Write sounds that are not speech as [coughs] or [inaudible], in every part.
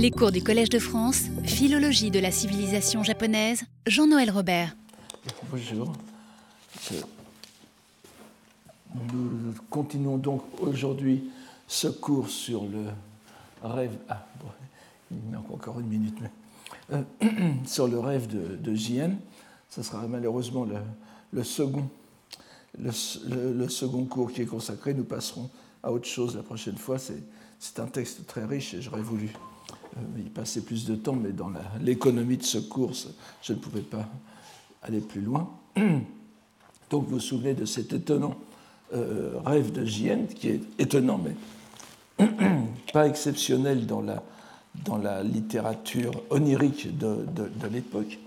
Les cours du Collège de France, Philologie de la civilisation japonaise, Jean-Noël Robert. Bonjour. Nous continuons donc aujourd'hui ce cours sur le rêve. Ah, il manque encore une minute, euh, [clears throat] sur le rêve de, de Jien. Ce sera malheureusement le, second, le, second cours qui est consacré. Nous passerons à autre chose la prochaine fois. C'est un texte très riche et j'aurais voulu y passer plus de temps, mais dans l'économie de ce cours, je ne pouvais pas aller plus loin. [clears throat] Donc vous vous souvenez de cet étonnant euh, rêve de Jien, qui est étonnant, mais [clears throat] pas exceptionnel dans la, dans la littérature onirique de, de- l'époque.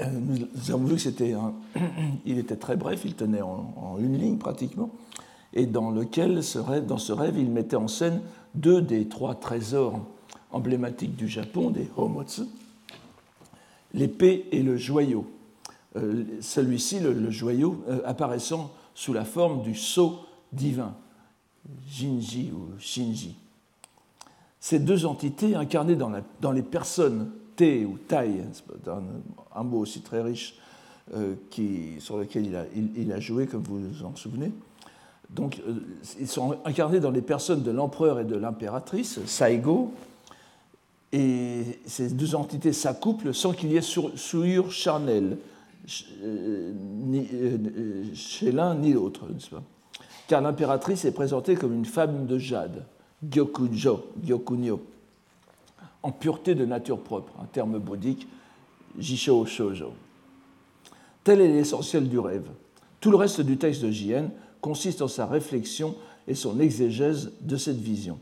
Euh, Nous, avons vu que c'était un- [clears throat] il était très bref, il tenait en, en une ligne pratiquement, et dans lequel ce rêve, dans ce rêve, il mettait en scène deux des trois trésors emblématiques du Japon, des Homotsu, l'épée et le joyau. Euh, Celui-ci, le, joyau, euh, apparaissant sous la forme du sceau divin, Jinji ou Shinji. Ces deux entités incarnées dans, les personnes Te ou Tai, un, un mot aussi très riche euh, sur lequel il a joué, comme vous vous en souvenez. Donc, euh, ils sont incarnés dans les personnes de l'empereur et de l'impératrice, Saigo, et ces deux entités s'accouplent sans qu'il y ait souillure charnelle euh, euh, chez l'un ni l'autre, n'est-ce pas? Car l'impératrice est présentée comme une femme de jade, Gyokujo, Gyokunyo, en pureté de nature propre, un terme bouddhique, Jisho Shoujo. Tel est l'essentiel du rêve. Tout le reste du texte de Jien consiste en sa réflexion et son exégèse de cette vision.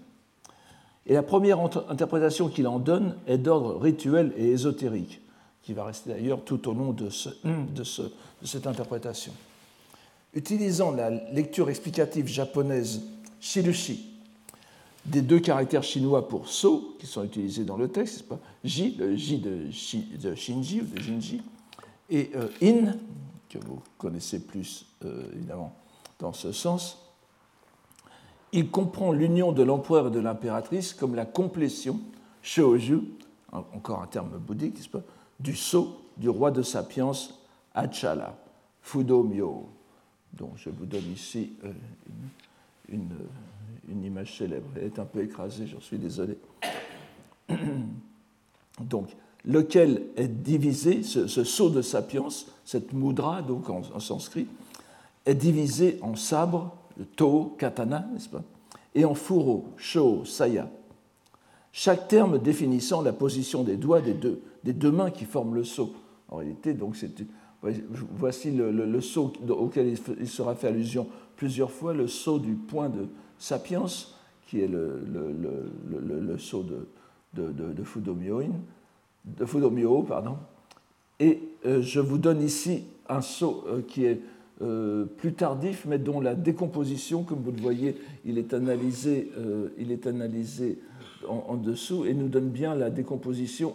Et la première interprétation qu'il en donne est d'ordre rituel et ésotérique, qui va rester d'ailleurs tout au long de, ce- de ce- de cette interprétation. Utilisant la lecture explicative japonaise shirushi, des deux caractères chinois pour so, qui sont utilisés dans le texte, pas J, le J de, Shi- de Shinji ou de Jinji, et euh, in, que vous connaissez plus euh, évidemment dans ce sens, il comprend l'union de l'empereur et de l'impératrice comme la complétion, shouju, en- encore un terme bouddhique, du sceau du roi de Sapiens, Achala, Fudo-myo, dont je vous donne ici euh, une, image célèbre. Elle est un peu écrasée, j'en suis désolé. [clears throat] Donc, lequel est divisé, ce, ce sceau de Sapiens, cette mudra, donc en sanskrit, est divisé en sabre, le katana, n'est-ce pas, et en fourreau, sho, saya. Chaque terme définissant la position des doigts des deux, des deux mains qui forment le sceau. En réalité, donc, c'est- voici le, le- sceau auquel il sera fait allusion plusieurs fois, le sceau du point de Sapiens, qui est le, le- sceau de, de, de, de de pardon. Et euh, je vous donne ici un sceau euh, qui est euh, plus tardif, mais dont la décomposition, comme vous le voyez, il est analysé, euh, il est analysé en, dessous et nous donne bien la décomposition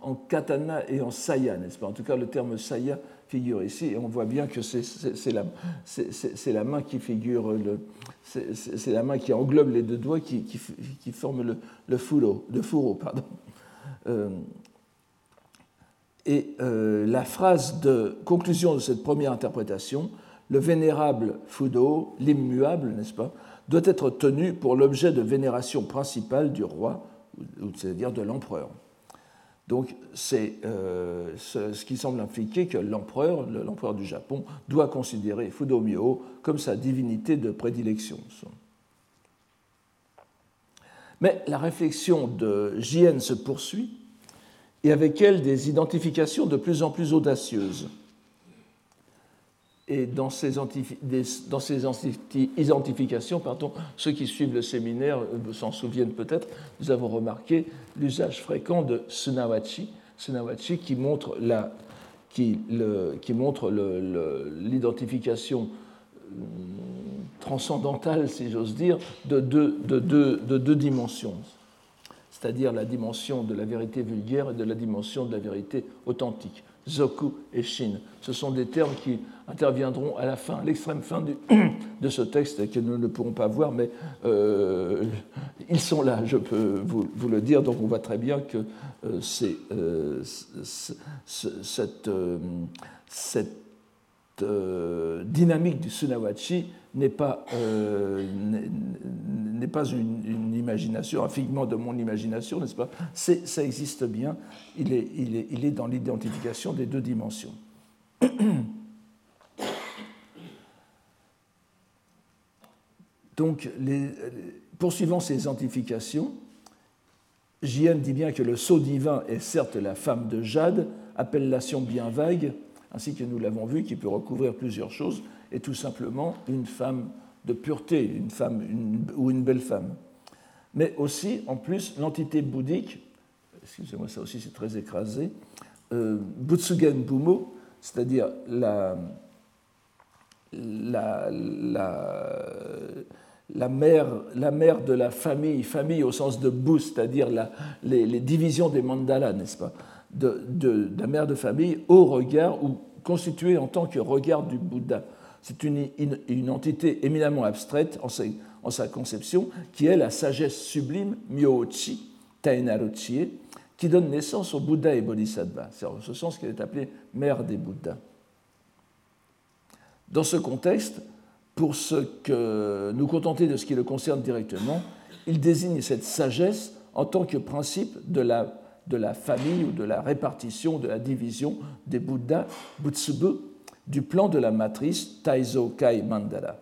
en, katana et en saya, n'est-ce pas? En tout cas, le terme saya figure ici et on voit bien que c'est la, main qui figure, c'est la main qui englobe les deux doigts qui, qui, qui forme le, le. Le fourreau pardon. Euh, et euh, la phrase de conclusion de cette première interprétation, le vénérable Fudo, l'immuable, n'est-ce pas, doit être tenu pour l'objet de vénération principale du roi, c'est-à-dire de l'empereur. Donc c'est euh, ce, qui semble impliquer que l'empereur, le- l'empereur du Japon, doit considérer Fudomyo comme sa divinité de prédilection. Mais la réflexion de Jien se poursuit et avec elle des identifications de plus en plus audacieuses. Et dans ces, dans ces identifications, pardon, ceux qui suivent le séminaire euh, s'en souviennent peut-être, nous avons remarqué l'usage fréquent de Sunawachi, Sunawachi qui montre la- qui le- qui montre l'identification euh, transcendantale, si j'ose dire, de deux, de deux- de deux dimensions c'est-à-dire la dimension de la vérité vulgaire et de la dimension de la vérité authentique. Zoku et Shin. Ce sont des termes qui interviendront à la fin, à l'extrême fin [clears throat] de ce texte et que nous ne pourrons pas voir, mais euh, ils sont là, je peux vous, le dire. Donc on voit très bien que euh, c'est, euh, cette, cette dynamique du Sunawachi n'est pas, n'est pas une, imagination, un figment de mon imagination, n'est-ce pas? Ça existe bien, il est, il est, il est dans l'identification des deux dimensions. [coughs] Donc, poursuivant ces identifications, J.N. dit bien que le sceau divin est certes la femme de Jade, appellation bien vague, ainsi que nous l'avons vu, qui peut recouvrir plusieurs choses, et tout simplement une femme de pureté, une femme ou une belle femme. Mais aussi, en plus, l'entité bouddhique, excusez-moi, ça aussi c'est très écrasé, euh, Butsugen c'est-à-dire la, la, la, mère, la mère de la famille, famille au sens de Bu, c'est-à-dire les, les, divisions des mandalas, n'est-ce pas, la mère de famille au regard ou constituée en tant que regard du Bouddha. C'est une, entité éminemment abstraite en sa, conception, qui est la sagesse sublime, Myochi, Taenarochie, qui donne naissance au Bouddha et Bodhisattva. C'est en ce sens qu'elle est appelée mère des Bouddhas. Dans ce contexte, pour ce que nous contenter de ce qui le concerne directement, il désigne cette sagesse en tant que principe de la, de la famille ou de la répartition, de la division des Bouddhas, Butsubu, du plan de la matrice Taizo Kai Mandala.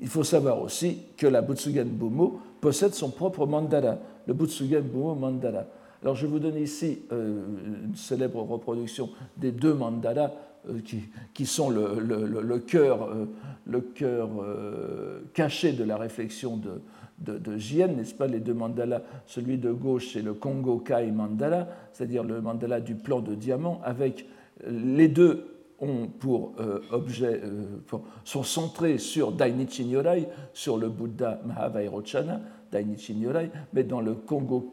Il faut savoir aussi que la Butsugen Bumo possède son propre mandala, le Butsugen Bumo Mandala. Alors je vous donne ici euh, une célèbre reproduction des deux mandalas euh, qui, sont le, le, cœur, le cœur euh, caché de la réflexion de, de, de n'est-ce pas Les deux mandalas, celui de gauche, c'est le Kongo Kai mandala, c'est-à-dire le mandala du plan de diamant, avec les deux ont pour objet, sont centrés sur Dainichi Nyorai, sur le Bouddha Mahavairochana, Dainichi Nyorai, mais dans le Kongo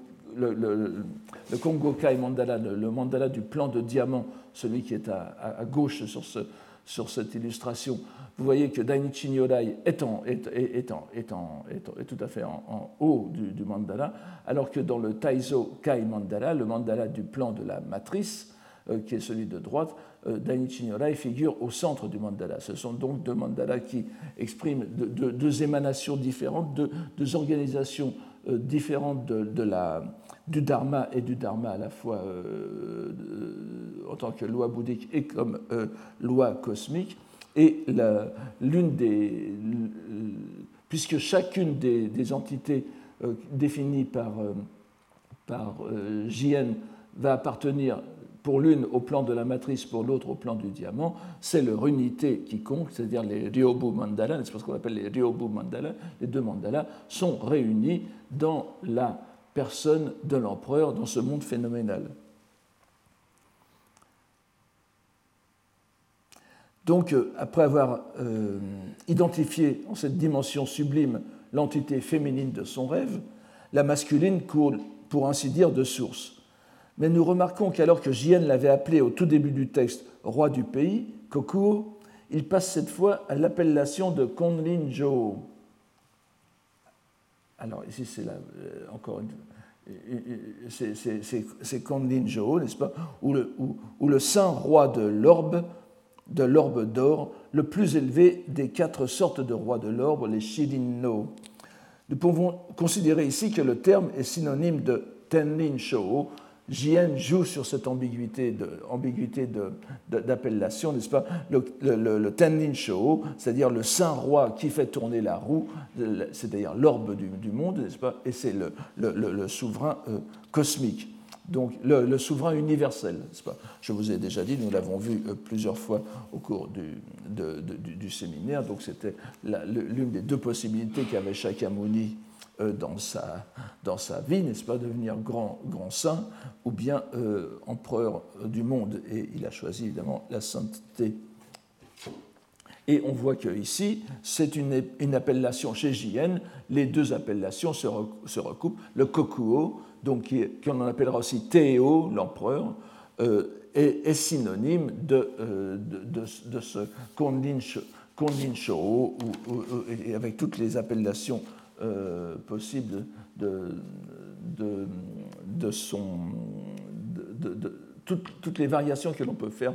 Kai mandala, le, mandala du plan de diamant, celui qui est à, gauche sur, ce, sur, cette illustration, vous voyez que Dainichi Nyorai est, est, tout à fait en, haut du, mandala, alors que dans le Taizo Kai mandala, le mandala du plan de la matrice, euh, qui est celui de droite, euh, Dainichi Nyorai figure au centre du mandala. Ce sont donc deux mandalas qui expriment deux, émanations différentes, deux, organisations euh, différentes de, la, du dharma et du dharma à la fois euh, en tant que loi bouddhique et comme euh, loi cosmique. Et l'une des. Puisque chacune des, entités euh, définies par, par JN va appartenir pour l'une au plan de la matrice, pour l'autre au plan du diamant, c'est leur unité qui compte, c'est-à-dire les Ryobu Mandala, c'est ce qu'on appelle les Ryobu Mandala, les deux mandalas sont réunis dans la personne de l'empereur dans ce monde phénoménal. Donc, euh, après avoir euh, identifié en cette dimension sublime l'entité féminine de son rêve, la masculine coule, pour ainsi dire, de source. Mais nous remarquons qu'alors que Jien l'avait appelé au tout début du texte roi du pays, Kokuo, il passe cette fois à l'appellation de Konlin Jo, alors ici, c'est euh, encore une c'est Kondin Jo, n'est-ce pas, ou le, saint roi de l'orbe, de l'orbe d'or, le plus élevé des quatre sortes de rois de l'orbe, les Shirin-no. Nous pouvons considérer ici que le terme est synonyme de Tenlin Shou, Jien joue sur cette ambiguïté d'appellation, n'est-ce pas? Le, le, Tenlin Shou, c'est-à-dire le saint roi qui fait tourner la roue, c'est-à-dire l'orbe du, monde, n'est-ce pas? Et c'est le, souverain euh, cosmique, donc le, souverain universel, n'est-ce pas? Je vous ai déjà dit, nous l'avons vu euh, plusieurs fois au cours du, séminaire, donc c'était l'une des deux possibilités qu'avait Shakyamuni dans sa, dans sa vie, n'est-ce pas, devenir grand, grand saint ou bien euh, empereur du monde. Et il a choisi évidemment la sainteté. Et on voit qu'ici, c'est une, une, appellation chez JN, les deux appellations se, recoupent. Le Kokuo, donc qu'on en appellera aussi Théo, l'empereur, est, synonyme de, de, de, ce Kondin Shou, avec toutes les appellations possibles de, de, son, de, toutes, les variations que l'on peut faire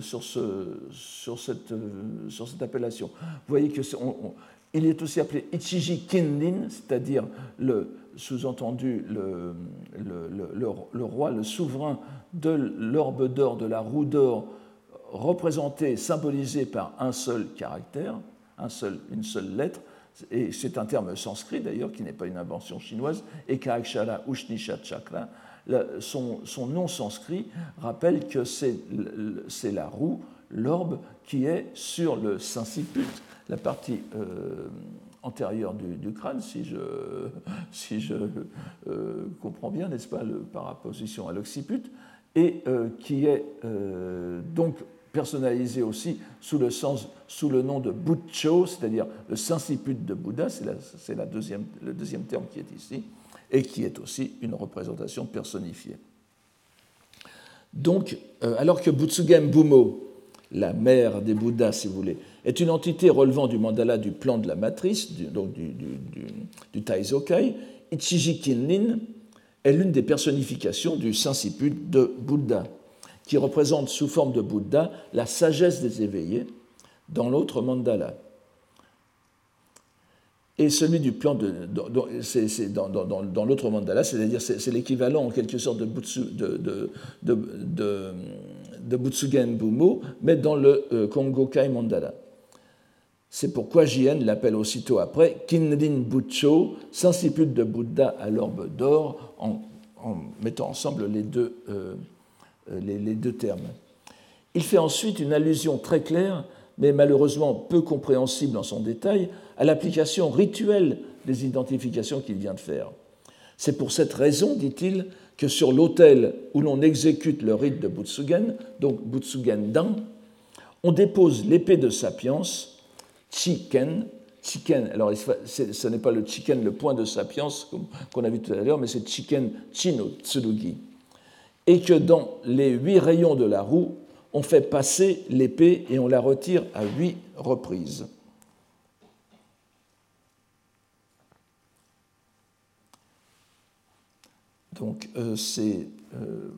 sur, ce, sur, cette, sur cette appellation. Vous voyez que il est aussi appelé Ichiji Kindin, c'est-à-dire le sous-entendu le, le, roi, le souverain de l'orbe d'or, de la roue d'or, représenté, symbolisé par un seul caractère, un seul, une seule lettre, et c'est un terme sanskrit d'ailleurs, qui n'est pas une invention chinoise, Ekakshara Ushnisha Chakra, son, nom sanskrit rappelle que c'est la roue, l'orbe, qui est sur le sinciput, la partie euh, antérieure du, crâne, si je, [laughs] si je euh, comprends bien, n'est-ce pas, par opposition à l'occiput, et euh, qui est donc personnalisé aussi sous le, sens, sous le nom de Butcho, c'est-à-dire le sinciput de Bouddha, c'est la, le deuxième terme qui est ici, et qui est aussi une représentation personnifiée. Donc, alors que Butsugem Bumo, la mère des Bouddhas, si vous voulez, est une entité relevant du mandala du plan de la matrice, du, donc du, du. Ichiji Kinnin est l'une des personnifications du Saint-Siput de Bouddha, qui représente sous forme de Bouddha la sagesse des éveillés dans l'autre mandala. Et celui du plan de. dans, l'autre mandala, c'est-à-dire c'est l'équivalent en quelque sorte de, Butsu, de, de, Butsugen Bumo, mais dans le euh, Kongo Kai mandala. C'est pourquoi Jien l'appelle aussitôt après Kinrin Butcho, sensiput de Bouddha à l'orbe d'or, en, mettant ensemble les deux, euh, les, les deux termes. Il fait ensuite une allusion très claire, mais malheureusement peu compréhensible en son détail, à l'application rituelle des identifications qu'il vient de faire. C'est pour cette raison, dit-il, que sur l'autel où l'on exécute le rite de Butsugen, donc Butsugen Dan, on dépose l'épée de sapience chicken. Chicken, alors ce n'est pas le chicken, le point de sapience qu'on a vu tout à l'heure, mais c'est chicken chino tsurugi. Et que dans les huit rayons de la roue, on fait passer l'épée et on la retire à huit reprises. Donc, euh, c'est. Euh,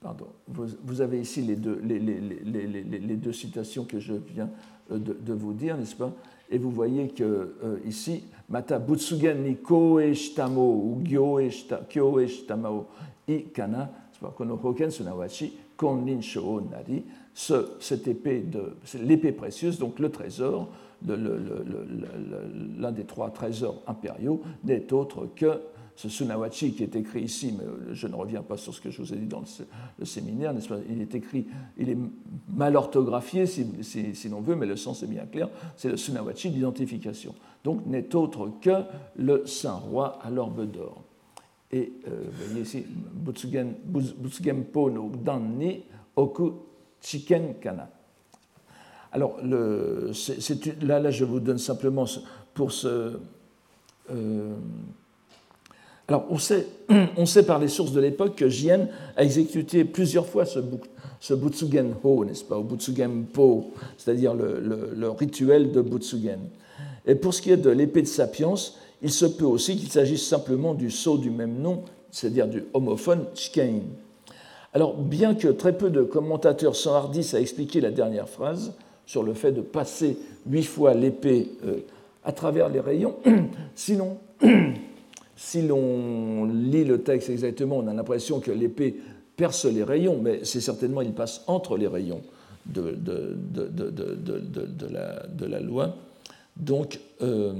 pardon, vous, avez ici les deux, citations que je viens euh, de, vous dire, n'est-ce pas? Et vous voyez que euh, ici, Mata Butsugen ni Koe Shitamo ou Kyo Shitamo i Kana, Kono Hoken Sunawachi, Konnin Shou Nari, ce, cette épée, de, l'épée précieuse, donc le trésor, l'un des trois trésors impériaux, n'est autre que ce Sunawachi qui est écrit ici, mais je ne reviens pas sur ce que je vous ai dit dans le, séminaire, pas? Il est écrit, il est mal orthographié si, si, l'on veut, mais le sens est bien clair, c'est le Sunawachi d'identification. Donc n'est autre que le Saint-Roi à l'orbe d'or. Et euh, vous voyez ici, Butsugenpo no Danni Oku Chiken Kana. Alors, le, là, là, je vous donne simplement pour ce. Euh, alors, on sait, [clears throat] on sait, par les sources de l'époque que Jien a exécuté plusieurs fois ce, ce Butsugen Ho, n'est-ce pas, ou Butsugen Po, c'est-à-dire le, rituel de Butsugen. Et pour ce qui est de l'épée de sapience, il se peut aussi qu'il s'agisse simplement du sceau du même nom, c'est-à-dire du homophone Chikein. Alors, bien que très peu de commentateurs s'enhardissent à expliquer la dernière phrase sur le fait de passer huit fois l'épée euh, à travers les rayons, [clears throat] sinon [clears throat] si l'on lit le texte exactement, on a l'impression que l'épée perce les rayons, mais c'est certainement, il passe entre les rayons de, la, loi. Donc, euh,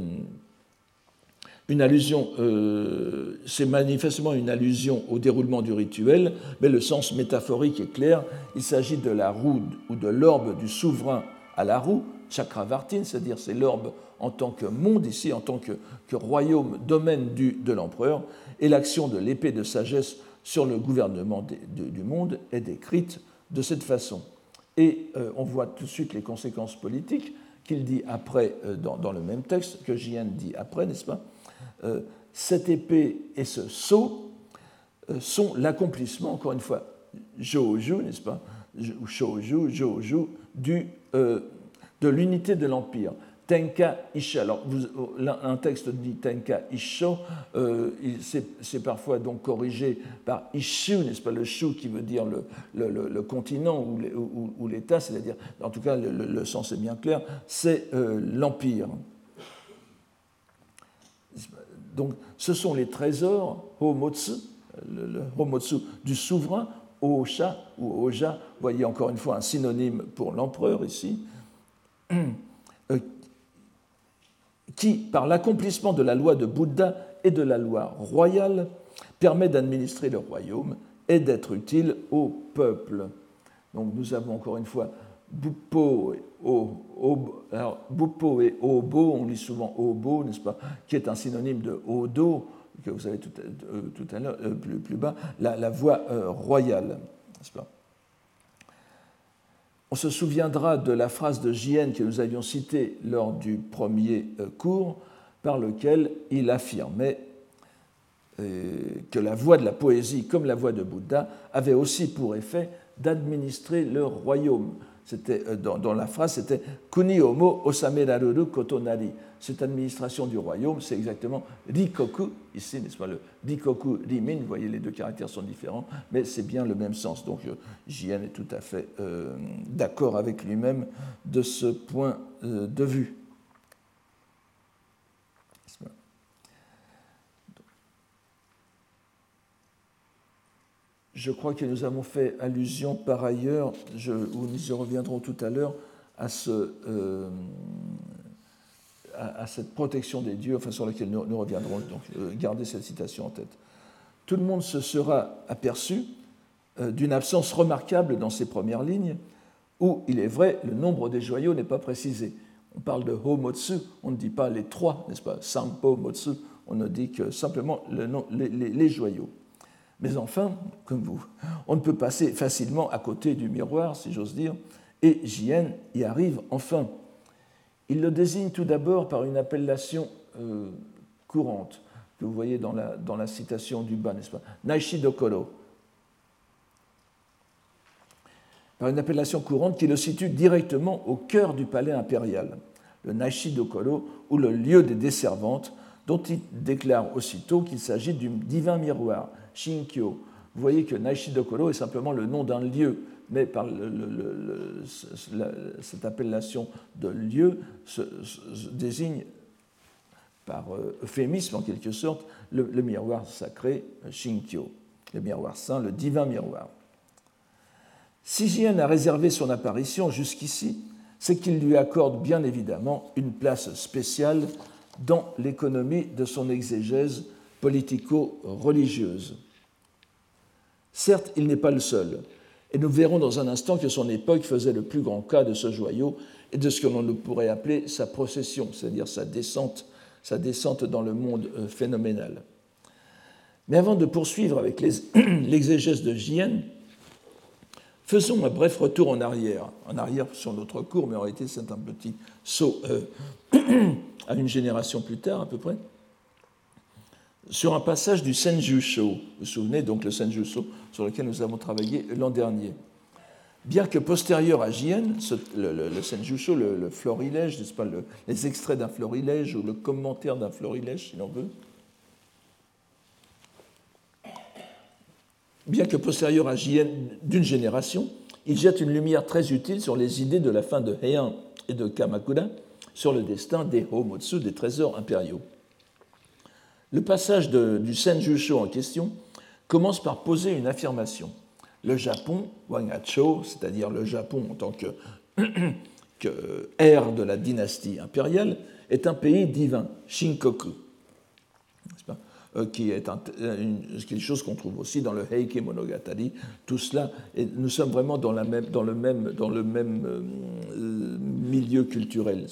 une allusion, euh, c'est manifestement une allusion au déroulement du rituel, mais le sens métaphorique est clair. Il s'agit de la roue ou de l'orbe du souverain à la roue, Chakravartin, c'est-à-dire c'est l'orbe en tant que monde ici, en tant que, royaume, domaine du, de l'empereur, et l'action de l'épée de sagesse sur le gouvernement du monde est décrite de cette façon. Et euh, on voit tout de suite les conséquences politiques qu'il dit après euh, dans, le même texte, que Jien dit après, n'est-ce pas? Euh, Cette épée et ce sceau sont l'accomplissement, encore une fois, Joju, n'est-ce pas? Ou Shoju, Joju, du, de l'unité de l'Empire. Tenka Isha. Alors, un texte dit Tenka Isho, euh, c'est parfois donc corrigé par Ishu, n'est-ce pas, le shu qui veut dire le, continent ou l'État, c'est-à-dire, en tout cas, le, sens est bien clair, c'est euh, l'Empire. Donc, ce sont les trésors Homotsu, le, Homotsu du souverain, Osha ou Oja, voyez encore une fois un synonyme pour l'empereur ici, euh, qui, par l'accomplissement de la loi de Bouddha et de la loi royale, permet d'administrer le royaume et d'être utile au peuple. Donc nous avons encore une fois Buppo et, et Obo, on lit souvent Obo, n'est-ce pas, qui est un synonyme de Odo, que vous avez tout, à l'heure, euh, plus, bas, la, euh, royale, n'est-ce pas on se souviendra de la phrase de JN que nous avions citée lors du premier euh, cours, par lequel il affirmait euh, que la voix de la poésie, comme la voix de Bouddha, avait aussi pour effet d'administrer le royaume. C'était, euh, dans, la phrase, c'était Kuni omo osameraruru kotonari, cette administration du royaume, c'est exactement Rikoku, ici, n'est-ce pas, le Rikoku Rimin, vous voyez, les deux caractères sont différents, mais c'est bien le même sens. Donc, euh, Jien est tout à fait euh, d'accord avec lui-même de ce point de vue. Je crois que nous avons fait allusion par ailleurs, je, ou nous y reviendrons tout à l'heure, à à, cette protection des dieux, enfin, sur laquelle nous, reviendrons. Donc, euh, gardez cette citation en tête. Tout le monde se sera aperçu euh, d'une absence remarquable dans ces premières lignes, où, il est vrai, le nombre des joyaux n'est pas précisé. On parle de Homotsu, on ne dit pas les trois, n'est-ce pas? Sampo, Motsu, on ne dit que simplement les, joyaux. Mais enfin, comme vous, on ne peut passer facilement à côté du miroir, si j'ose dire, et Jien y arrive enfin. Il le désigne tout d'abord par une appellation euh, courante, que vous voyez dans la, citation du bas, n'est-ce pas? Naishi Dokoro. Par une appellation courante qui le situe directement au cœur du palais impérial, le Naishi Dokoro, ou le lieu des desservantes, dont il déclare aussitôt qu'il s'agit du divin miroir, Shinkyo. Vous voyez que Naishi Dokoro est simplement le nom d'un lieu, mais par cette appellation de lieu désigne par euh, euphémisme en quelque sorte le, miroir sacré Shinkyo, le miroir saint, le divin miroir. Si Jien a réservé son apparition jusqu'ici, c'est qu'il lui accorde bien évidemment une place spéciale dans l'économie de son exégèse politico-religieuse. Certes, il n'est pas le seul. Et nous verrons dans un instant que son époque faisait le plus grand cas de ce joyau et de ce que l'on pourrait appeler sa procession, c'est-à-dire sa descente, sa descente dans le monde euh, phénoménal. Mais avant de poursuivre avec [clears throat] l'exégèse de Jien, faisons un bref retour en arrière. En arrière sur notre cours, mais en réalité c'est un petit saut euh, [clears throat] à une génération plus tard à peu près sur un passage du Senjusho. Vous vous souvenez donc le Senjusho sur lequel nous avons travaillé l'an dernier. Bien que postérieur à Jien, le, le, Senjusho, le, florilège, n'est-ce pas, les extraits d'un florilège ou le commentaire d'un florilège, si l'on veut, bien que postérieur à Jien d'une génération, il jette une lumière très utile sur les idées de la fin de Heian et de Kamakura sur le destin des Homotsu, des trésors impériaux. Le passage du Senjusho en question commence par poser une affirmation. Le Japon, Wangacho, c'est-à-dire le Japon en tant que, [coughs] que ère de la dynastie impériale, est un pays divin, Shinkoku, euh, qui est quelque chose qu'on trouve aussi dans le Heike Monogatari. Tout cela, et nous sommes vraiment dans, même, dans le même, dans le même euh, milieu culturel.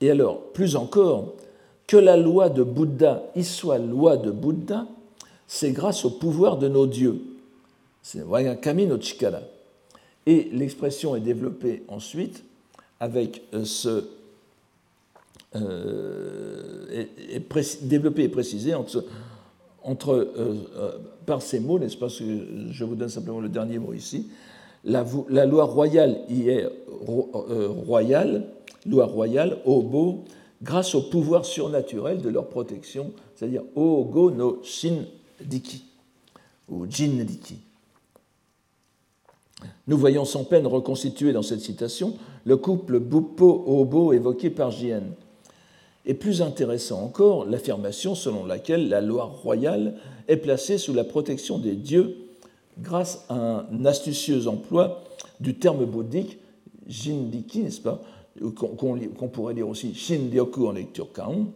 Et alors, plus encore, que la loi de Bouddha y soit loi de Bouddha, c'est grâce au pouvoir de nos dieux. C'est Kami no Chikara. Et l'expression est développée ensuite avec euh, ce. Euh, développée et précisée en, entre, par ces mots, n'est-ce pas Je vous donne simplement le dernier mot ici. La, la loi royale y est royale, loi royale, obo, grâce au pouvoir surnaturel de leur protection, c'est-à-dire Ogo no Shindiki, ou Jindiki. Nous voyons sans peine reconstitué dans cette citation le couple Buppo-Obo évoqué par Jien. Et plus intéressant encore, l'affirmation selon laquelle la loi royale est placée sous la protection des dieux grâce à un astucieux emploi du terme bouddhique Jindiki, n'est-ce pas, qu'on pourrait dire aussi Shindyoku en lecture Kaon,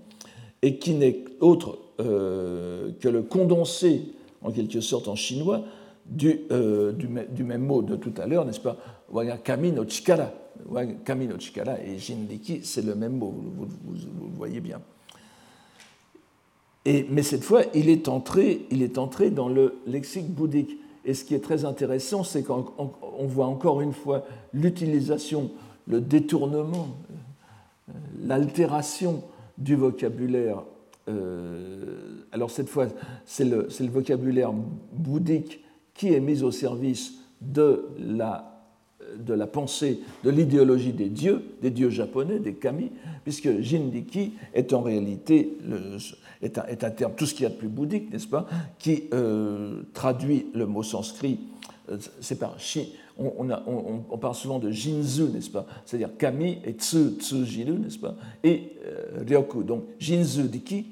et qui n'est autre euh, que le condensé, en quelque sorte en chinois, du, euh, du, même mot de tout à l'heure, n'est-ce pas? Kami no chikara. Kami no chikara et Jindiki, c'est le même mot, vous, le voyez bien. Et, mais cette fois, il est, entré, il est entré dans le lexique bouddhique. Et ce qui est très intéressant, c'est qu'on voit encore une fois l'utilisation le détournement, euh, l'altération du vocabulaire. Euh, alors cette fois, c'est le, vocabulaire bouddhique qui est mis au service de la, pensée, de l'idéologie des dieux, des dieux japonais, des kami, puisque Jindiki est en réalité est, un, terme, tout ce qu'il y a de plus bouddhique, n'est-ce pas, qui euh, traduit le mot sanskrit, c'est par shi, on, parle souvent de Jinzu, n'est-ce pas? C'est-à-dire Kami et Tsu, Tsu Jiru, n'est-ce pas? Et euh, Ryoku. Donc Jinzu Diki,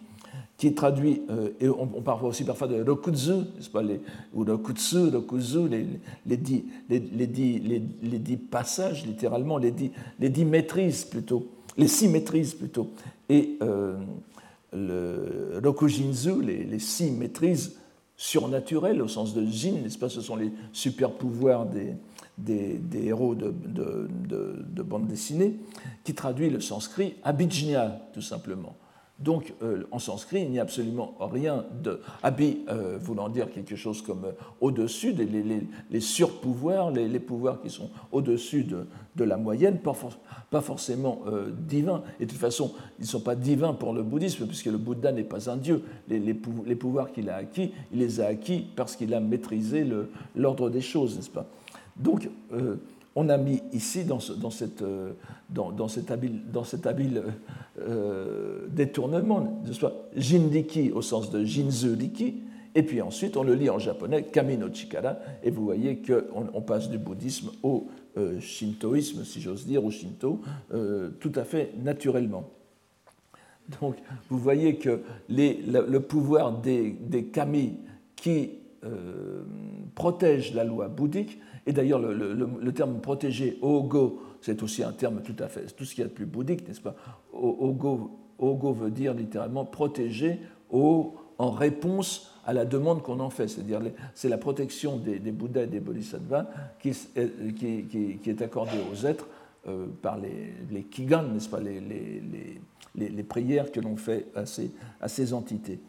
qui est traduit, euh, et on, parle aussi parfois de Rokutsu, n'est-ce pas? Les, Ou Rokutsu, Rokuzu, les, les, dix, les, les, les, dix passages, littéralement, les dix, les dix maîtrises plutôt, les six maîtrises plutôt. Et euh, le Rokujinzu, les six maîtrises surnaturelles au sens de Jin, n'est-ce pas? Ce sont les super pouvoirs des des, héros de, de, bande dessinée, qui traduit le sanskrit abhijna, tout simplement. Donc, euh, en sanskrit, il n'y a absolument rien de. Abhi euh, voulant dire quelque chose comme euh, au-dessus, les, les, les, surpouvoirs, les, pouvoirs qui sont au-dessus de, la moyenne, pas, forcément divins. Et de toute façon, ils ne sont pas divins pour le bouddhisme, puisque le Bouddha n'est pas un dieu. Les, pouvoirs qu'il a acquis, il les a acquis parce qu'il a maîtrisé l'ordre des choses, n'est-ce pas? Donc, on a mis ici, dans, cette, euh, dans, cet habile, dans cet habile euh, détournement, de soit Jindiki au sens de Jinzu-Riki, et puis ensuite on le lit en japonais Kami no Chikara, et vous voyez qu'on on passe du bouddhisme au shintoïsme, si j'ose dire, au shinto, tout à fait naturellement. Donc vous voyez que le, pouvoir des, des kami qui protègent la loi bouddhique et d'ailleurs, le, terme protégé, ogo, c'est aussi un terme tout à fait, tout ce qu'il y a de plus bouddhique, n'est-ce pas? Ogo, ogo veut dire littéralement protéger en réponse à la demande qu'on en fait. C'est-à-dire, c'est la protection des, Bouddhas et des Bodhisattvas qui, qui, est accordée aux êtres euh, par les, les kigan, n'est-ce pas, les, les, prières que l'on fait à ces, à ces entités.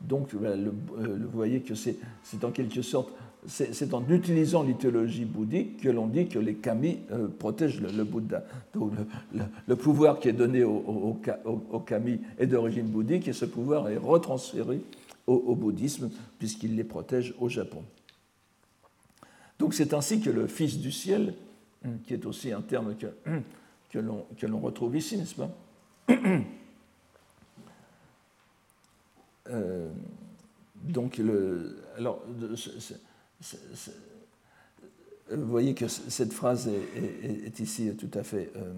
Donc, euh, vous voyez que c'est en quelque sorte c'est en utilisant l'idéologie bouddhique que l'on dit que les kami euh, protègent le, Bouddha. Donc le, pouvoir qui est donné aux au, kami est d'origine bouddhique et ce pouvoir est retransféré au, bouddhisme puisqu'il les protège au Japon. Donc c'est ainsi que le Fils du ciel, hum, qui est aussi un terme que, hum, que l'on retrouve ici, n'est-ce pas? Euh, donc, le, alors, vous voyez que cette phrase est, ici tout à fait euh,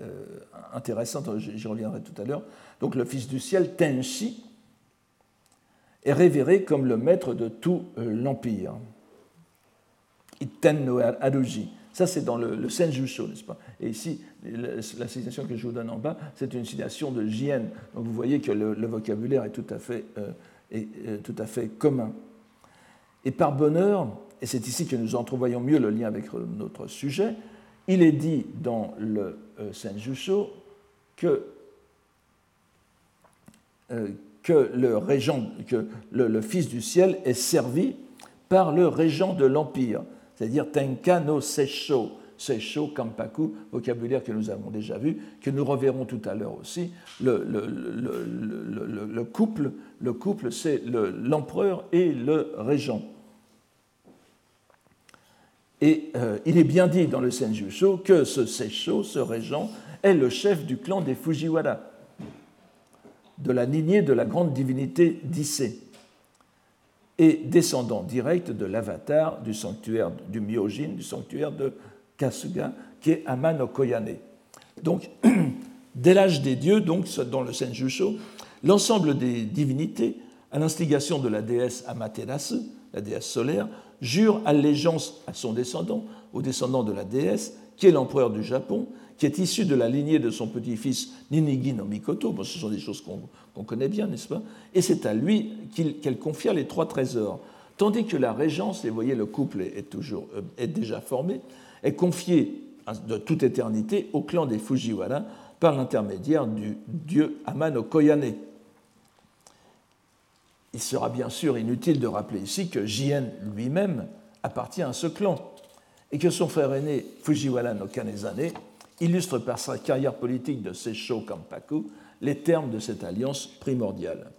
euh, intéressante, j'y reviendrai tout à l'heure. Donc le Fils du ciel, Tenshi, est révéré comme le maître de tout euh, l'empire. Itten no Aruji. Ça, c'est dans le, le Senjusho, n'est-ce pas? Et ici, la, citation que je vous donne en bas, c'est une citation de Jien. Donc vous voyez que le, vocabulaire est tout à fait, est, tout à fait commun. Et par bonheur, et c'est ici que nous entrevoyons mieux le lien avec notre sujet, il est dit dans le euh, Senjusho que, euh, que, le, que le, Fils du ciel est servi par le régent de l'Empire, c'est-à-dire Tenka no Seisho, Seisho, Kampaku, vocabulaire que nous avons déjà vu, que nous reverrons tout à l'heure aussi. Le, le, couple, le couple c'est l'empereur et le régent. Et euh, il est bien dit dans le Senjusho que ce Seisho, ce régent, est le chef du clan des Fujiwara, de la lignée de la grande divinité d'Issei et descendant direct de l'avatar du sanctuaire du Myojin, du sanctuaire de Kasuga, qui est Amano Koyane. Donc, [clears throat] dès l'âge des dieux, donc, dans le Senjusho, l'ensemble des divinités, à l'instigation de la déesse Amaterasu, la déesse solaire, jurent allégeance à son descendant, au descendant de la déesse, qui est l'empereur du Japon, qui est issu de la lignée de son petit-fils Ninigi no Mikoto. Bon, ce sont des choses qu'on connaît bien, n'est-ce pas? Et c'est à lui qu'elle confia les trois trésors. Tandis que la régence, et vous voyez, le couple est, toujours, euh, est déjà formé, est confiée de toute éternité au clan des Fujiwara par l'intermédiaire du dieu Amano Koyane. Il sera bien sûr inutile de rappeler ici que Jien lui-même appartient à ce clan et que son frère aîné Fujiwara no Kanezane illustre par sa carrière politique de Seisho Kampaku les termes de cette alliance primordiale.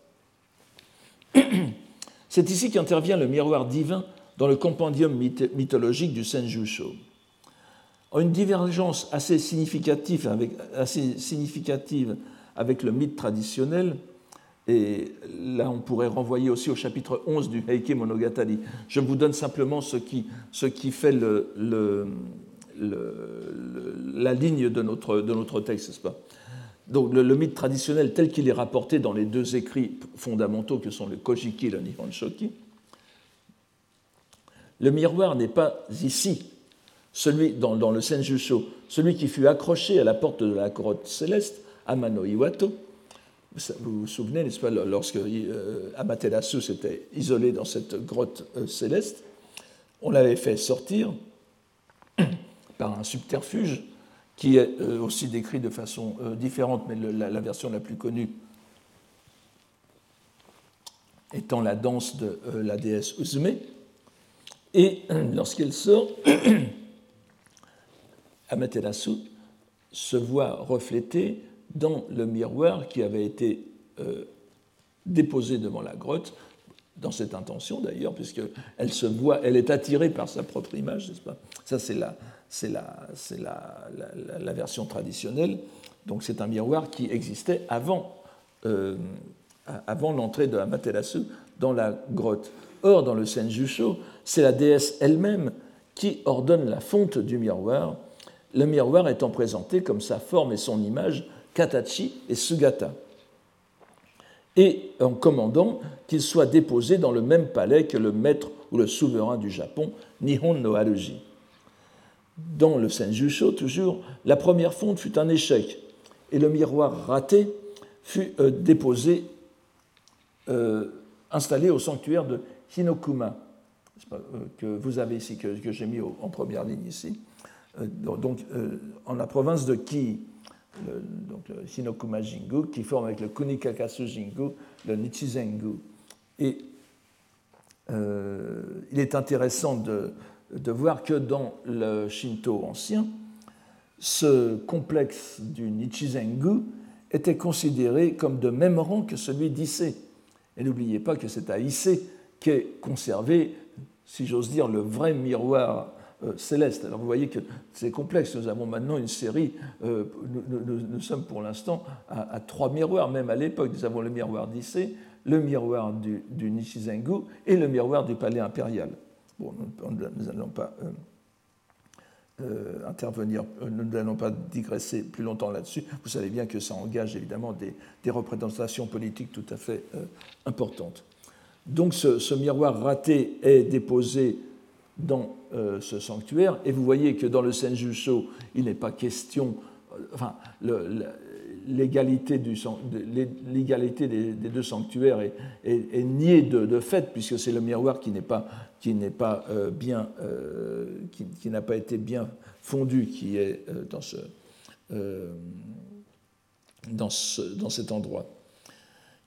C'est ici qu'intervient le miroir divin dans le compendium mythologique du Senjusho. Une divergence assez significative avec, le mythe traditionnel, et là on pourrait renvoyer aussi au chapitre 11 du Heike Monogatari. Je vous donne simplement ce qui, fait la ligne de notre, de notre texte, n'est-ce pas? Donc le, mythe traditionnel tel qu'il est rapporté dans les deux écrits fondamentaux que sont le Kojiki et le Nihon Shoki, le miroir n'est pas ici, celui dans, le Senjusho, celui qui fut accroché à la porte de la grotte céleste, Amano Iwato. Vous vous souvenez, n'est-ce pas, lorsque euh, Amaterasu s'était isolé dans cette grotte euh, céleste, on l'avait fait sortir [clears throat] par un subterfuge qui est euh, aussi décrit de façon différente, mais la, version la plus connue étant la danse de la déesse Uzume. Et [clears throat] lorsqu'elle sort, [clears throat] Amaterasu se voit reflété dans le miroir qui avait été déposé devant la grotte, dans cette intention d'ailleurs, puisqu'elle se voit, elle est attirée par sa propre image, n'est-ce pas? Ça, c'est la, c'est la, version traditionnelle. Donc c'est un miroir qui existait avant, euh, avant l'entrée de Amaterasu dans la grotte. Or, dans le Senjusho, c'est la déesse elle-même qui ordonne la fonte du miroir, le miroir étant présenté comme sa forme et son image, Katachi et Sugata, et en commandant qu'il soit déposé dans le même palais que le maître ou le souverain du Japon, Nihon no Haruji. Dans le Senjusho, toujours, la première fonte fut un échec et le miroir raté fut euh, déposé, euh, installé au sanctuaire de Hinokuma, euh, que vous avez ici, que, j'ai mis en première ligne ici, donc en la province de Ki, le, donc le Hinokuma Jingu, qui forme avec le Kunikakasu Jingu le Nichizengu. Et il est intéressant de, voir que dans le Shinto ancien, ce complexe du Nichizengu était considéré comme de même rang que celui d'Issei. Et n'oubliez pas que c'est à Issei qu'est conservé, si j'ose dire, le vrai miroir euh, céleste. Alors vous voyez que c'est complexe. Nous avons maintenant une série, euh, nous, sommes pour l'instant à, trois miroirs, même à l'époque. Nous avons le miroir d'Issei, le miroir du, du Nichizengu et le miroir du palais impérial nous n'allons pas euh, euh, intervenir, euh, nous n'allons pas digresser plus longtemps là-dessus. Vous savez bien que ça engage évidemment des, représentations politiques tout à fait importantes. Donc ce, miroir raté est déposé dans ce sanctuaire, et vous voyez que dans le Senjusho, il n'est pas question, enfin, le, l'égalité des, deux sanctuaires est, niée de, fait, puisque c'est le miroir qui n'est pas, euh, bien, euh, qui, n'a pas été bien fondu, qui est euh, dans, dans cet endroit.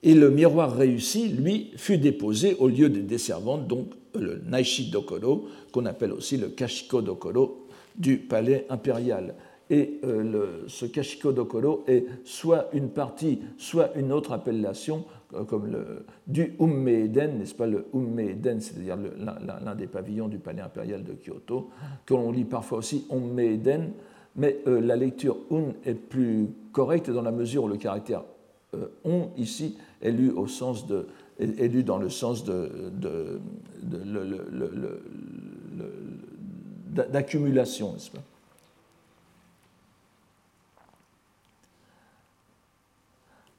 Et le miroir réussi, lui, fut déposé au lieu des desservantes, donc le Naishi Dokoro, qu'on appelle aussi le Kashiko Dokoro, du palais impérial. Et euh, ce Kashiko Dokoro est soit une partie, soit une autre appellation, euh, comme le, du Umme-Eden, n'est-ce pas, le Umme-Eden, c'est-à-dire l'un des pavillons du palais impérial de Kyoto, que l'on lit parfois aussi Umme-Eden, mais euh, la lecture Un est plus correcte dans la mesure où le caractère On ici est lu, au sens de, est, lu dans le sens de, d'accumulation, n'est-ce pas?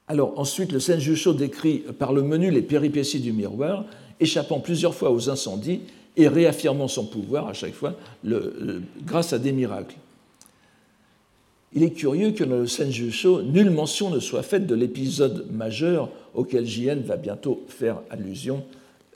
Alors ensuite, le Senjusho décrit par le menu les péripéties du miroir, échappant plusieurs fois aux incendies et réaffirmant son pouvoir à chaque fois grâce à des miracles. Il est curieux que dans le Senjusho, nulle mention ne soit faite de l'épisode majeur auquel Jien va bientôt faire allusion,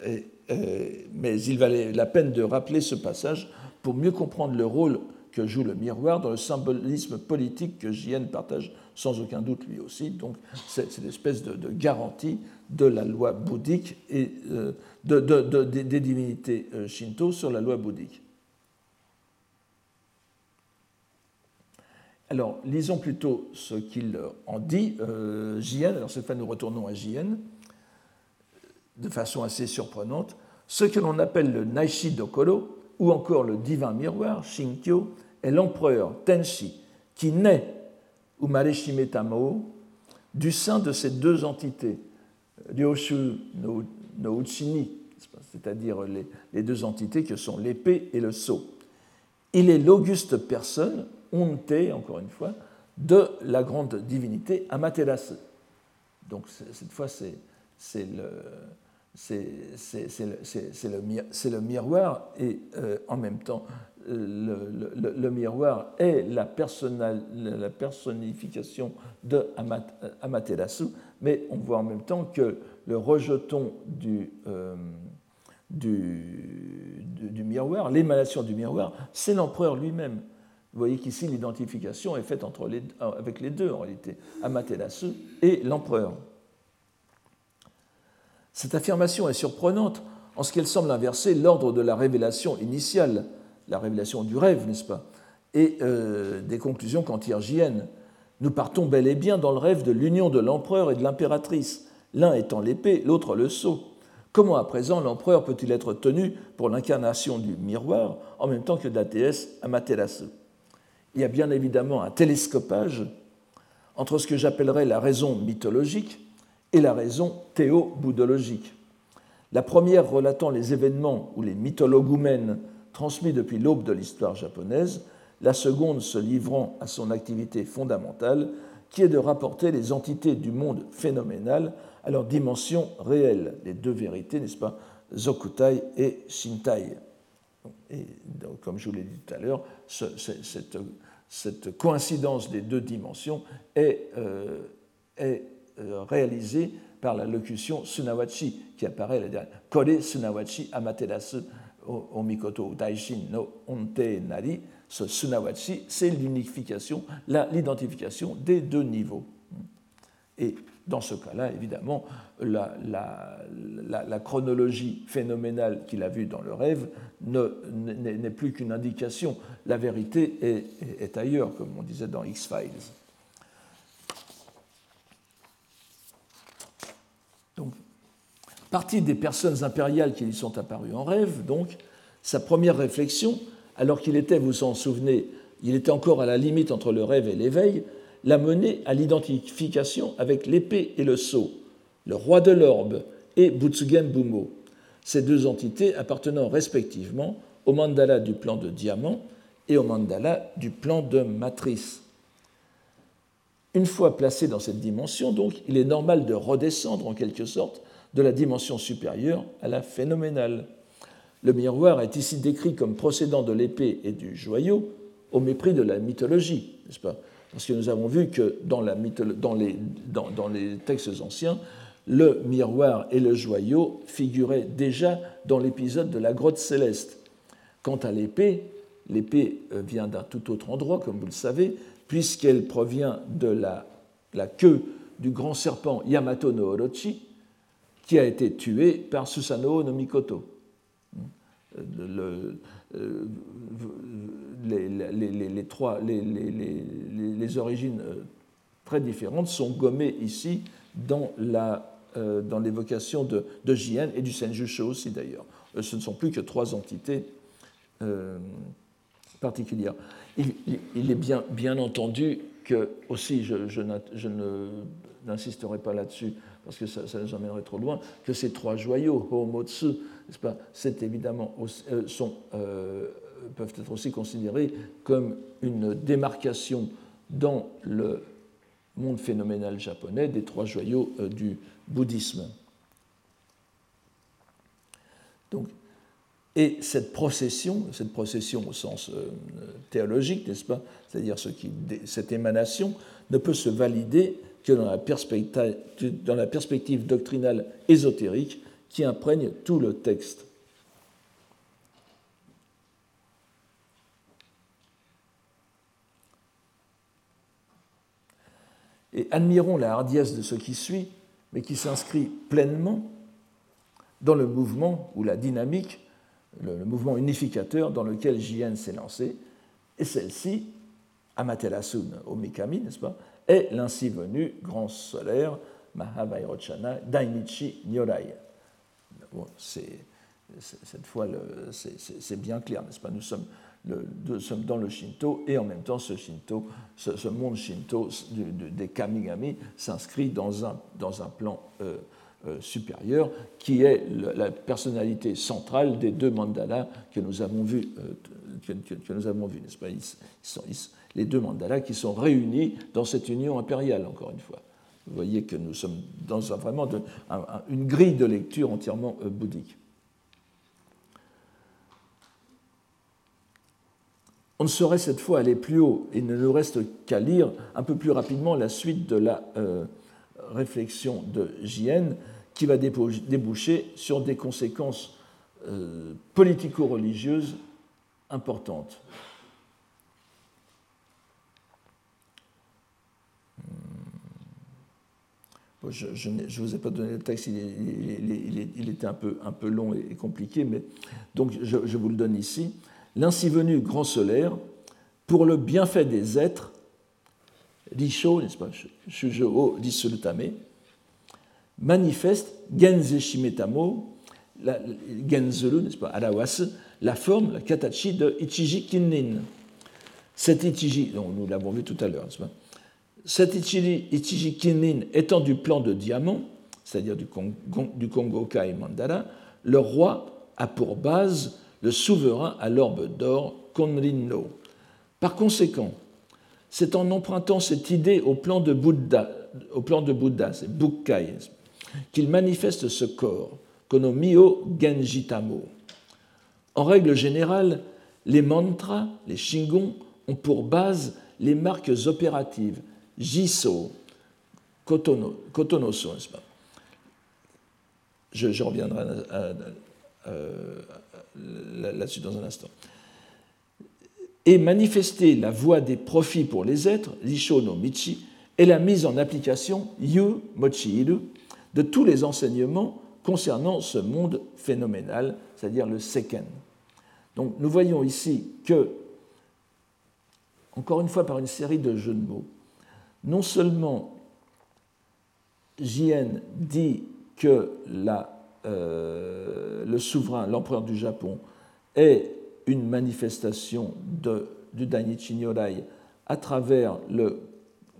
mais il valait la peine de rappeler ce passage pour mieux comprendre le rôle que joue le miroir dans le symbolisme politique que Jien partage sans aucun doute lui aussi. Donc c'est l'espèce de, garantie de la loi bouddhique et euh, des divinités euh, shinto sur la loi bouddhique. Alors, lisons plutôt ce qu'il en dit, euh, Jien. Alors, cette fois, nous retournons à Jien, de façon assez surprenante. Ce que l'on appelle le Naishi Dokoro, ou encore le divin miroir, Shinkyo, est l'empereur Tenshi, qui naît ou Tamo, du sein de ces deux entités, Ryoshu no, Uchini, c'est-à-dire les, deux entités que sont l'épée et le sceau. Il est l'auguste personne, Onte, encore une fois, de la grande divinité Amaterasu. Donc cette fois, c'est le, miroir et euh, en même temps le, miroir est la, personnification de Amaterasu, mais on voit en même temps que le rejeton du, euh, miroir, l'émanation du miroir, c'est l'empereur lui-même. Vous voyez qu'ici l'identification est faite les, avec les deux en réalité, Amaterasu et l'empereur. Cette affirmation est surprenante en ce qu'elle semble inverser l'ordre de la révélation initiale la révélation du rêve, n'est-ce pas Et euh, des conclusions tire Nous partons bel et bien dans le rêve de l'union de l'empereur et de l'impératrice, l'un étant l'épée, l'autre le sceau. Comment à présent l'empereur peut-il être tenu pour l'incarnation du miroir en même temps que de la Amaterasu? Il y a bien évidemment un télescopage entre ce que j'appellerais la raison mythologique et la raison théoboudologique. La première relatant les événements ou les mythologoumènes transmis depuis l'aube de l'histoire japonaise, la seconde se livrant à son activité fondamentale, qui est de rapporter les entités du monde phénoménal à leur dimension réelle, les deux vérités, n'est-ce pas, Zokutai et Shintai. Et comme je vous l'ai dit tout à l'heure, cette, coïncidence des deux dimensions est, euh, euh, réalisée par la locution Sunawachi qui apparaît la dernière. Kore Sunawachi Amaterasu Omikoto Daishin no Onte Nari, ce Sunawachi, c'est l'unification, l'identification des deux niveaux. Et dans ce cas-là, évidemment, la, chronologie phénoménale qu'il a vue dans le rêve n'est plus qu'une indication. La vérité est, est, ailleurs, comme on disait dans X-Files. Donc, Partie des personnes impériales qui lui sont apparues en rêve, donc, sa première réflexion, alors qu'il était, vous vous en souvenez, il était encore à la limite entre le rêve et l'éveil, l'a mené à l'identification avec l'épée et le sceau, le roi de l'orbe et Butsugen Bumo, ces deux entités appartenant respectivement au mandala du plan de diamant et au mandala du plan de matrice. Une fois placé dans cette dimension, donc, il est normal de redescendre en quelque sorte de la dimension supérieure à la phénoménale. Le miroir est ici décrit comme procédant de l'épée et du joyau au mépris de la mythologie, n'est-ce pas? Parce que nous avons vu que dans, les, textes anciens, le miroir et le joyau figuraient déjà dans l'épisode de la grotte céleste. Quant à l'épée, l'épée euh, vient d'un tout autre endroit, comme vous le savez, puisqu'elle provient de la, queue du grand serpent Yamato no Orochi, qui a été tué par Susanoo no Mikoto. le, les, trois, les, origines très différentes sont gommées ici dans l'évocation de, de Jien et du Senjusho aussi d'ailleurs. Ce ne sont plus que trois entités particulière. Il, est bien, bien, entendu que, aussi, je, je, n'insisterai pas là-dessus parce que ça, nous emmènerait trop loin, que ces trois joyaux, Homotsu, c'est évidemment, euh, sont, euh, peuvent être aussi considérés comme une démarcation dans le monde phénoménal japonais des trois joyaux euh, du bouddhisme. Donc, et cette procession, cette procession au sens euh, théologique, n'est-ce pas C'est-à-dire cette émanation ne peut se valider que dans la perspective doctrinale ésotérique qui imprègne tout le texte. Et admirons la hardiesse de ce qui suit, mais qui s'inscrit pleinement dans le mouvement ou la dynamique le, mouvement unificateur dans lequel Jien s'est lancé, et celle-ci, Amaterasun Omikami, n'est-ce pas, est l'ainsi venu grand solaire Mahavairochana Dainichi Nyorai. Bon, cette fois, c'est bien clair, n'est-ce pas? Nous sommes, dans le Shinto et en même temps, ce Shinto, ce, monde Shinto des Kamigami s'inscrit dans un, dans un plan euh, euh, supérieur, qui est la personnalité centrale des deux mandalas que nous avons vus, euh, que, nous avons vus n'est-ce pas? Les deux mandalas qui sont réunis dans cette union impériale, encore une fois. Vous voyez que nous sommes dans un, vraiment une grille de lecture entièrement euh, bouddhique. On ne saurait cette fois aller plus haut. Il ne nous reste qu'à lire un peu plus rapidement la suite de la réflexion de Jien qui va déboucher sur des conséquences euh, politico-religieuses importantes. Je ne vous ai pas donné le texte, il, était un peu, un peu, long et, compliqué, mais donc je, vous le donne ici. L'ainsi venu grand solaire, pour le bienfait des êtres, Risho, n'est-ce pas, Shujo manifeste Genze Shimetamo, la, Genzuru, n'est-ce pas, Arawas, la forme, la katachi de Ichiji Kinnin. Cet Ichiji, nous l'avons vu tout à l'heure, n'est-ce pas Cet Ichiji, Ichiji Kinnin étant du plan de diamant, c'est-à-dire du, du Kongokai Mandala, le roi a pour base le souverain à l'orbe d'or Konrin-no. Par conséquent, c'est en empruntant cette idée au plan de Bouddha, au plan de Bouddha, c'est Bukkai, qu'il manifeste ce corps, Konomio Genjitamo. En règle générale, les mantras, les shingon, ont pour base les marques opératives Jiso, pas? Je, reviendrai là-dessus dans un instant et manifester la voie des profits pour les êtres, Lisho no Michi, est la mise en application, Yu Mochiiru, de tous les enseignements concernant ce monde phénoménal, c'est-à-dire le Seken. Donc nous voyons ici que, encore une fois par une série de jeux de mots, non seulement Jien dit que euh, le souverain, l'empereur du Japon, est une manifestation du Dainichi Nyorai à travers le,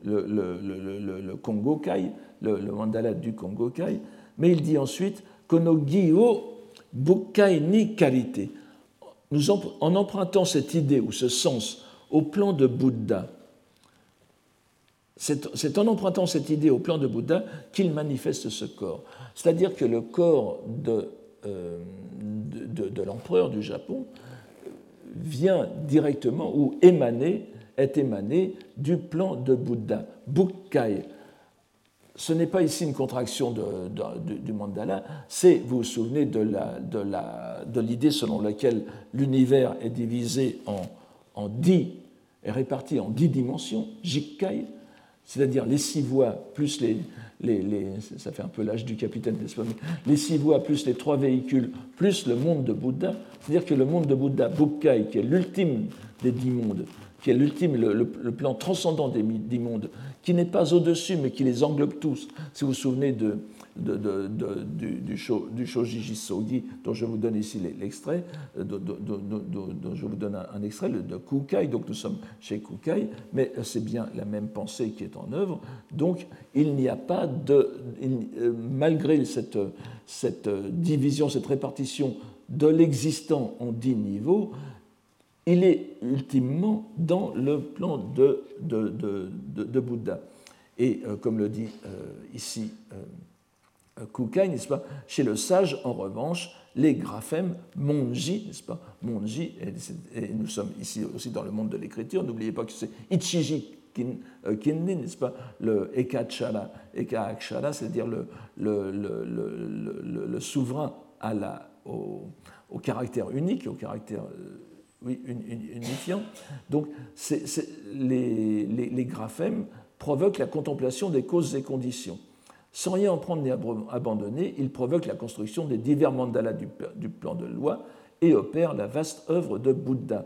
le, le, le Kongokai, le, mandala du Kongokai, mais il dit ensuite Konogio Bukai ni Karite. Nous, en, empruntant cette idée ou ce sens au plan de Bouddha, c'est en empruntant cette idée au plan de Bouddha qu'il manifeste ce corps. C'est-à-dire que le corps de, euh, de, de l'empereur du Japon vient directement ou émané, est émané du plan de Bouddha, Bukkai. Ce n'est pas ici une contraction du mandala, c'est, vous vous souvenez de, l'idée selon laquelle l'univers est divisé en, en dix, est réparti en dix dimensions, Jikkai. C'est-à-dire les six voies plus les, les, ça fait un peu l'âge du capitaine, n'est-ce Les six voies plus les trois véhicules plus le monde de Bouddha, c'est-à-dire que le monde de Bouddha, Bukkai, qui est l'ultime des dix mondes, qui est l'ultime, le, plan transcendant des dix mondes, qui n'est pas au-dessus mais qui les englobe tous. Si vous vous souvenez de, du, du, Shoji Sogi, dont je vous donne ici l'extrait, dont je vous donne un, extrait de Kukai, donc nous sommes chez Kukai, mais c'est bien la même pensée qui est en œuvre. Donc il n'y a pas de. Euh, malgré cette, cette division, cette répartition de l'existant en dix niveaux, il est ultimement dans le plan de, de, Bouddha. Et euh, comme le dit euh, ici Kukai, n'est-ce pas Chez le sage, en revanche, les graphèmes monji, n'est-ce pas Monji, et, nous sommes ici aussi dans le monde de l'écriture, n'oubliez pas que c'est Ichiji euh, Kinnin, n'est-ce pas Le Ekachara, Ekachara, c'est-à-dire le, le, le, le, souverain à la, au, caractère unique, au caractère euh, oui, unifiant. Donc, les, les graphèmes provoquent la contemplation des causes et conditions. Sans rien en prendre ni abandonner, il provoque la construction des divers mandalas du, plan de loi et opère la vaste œuvre de Bouddha.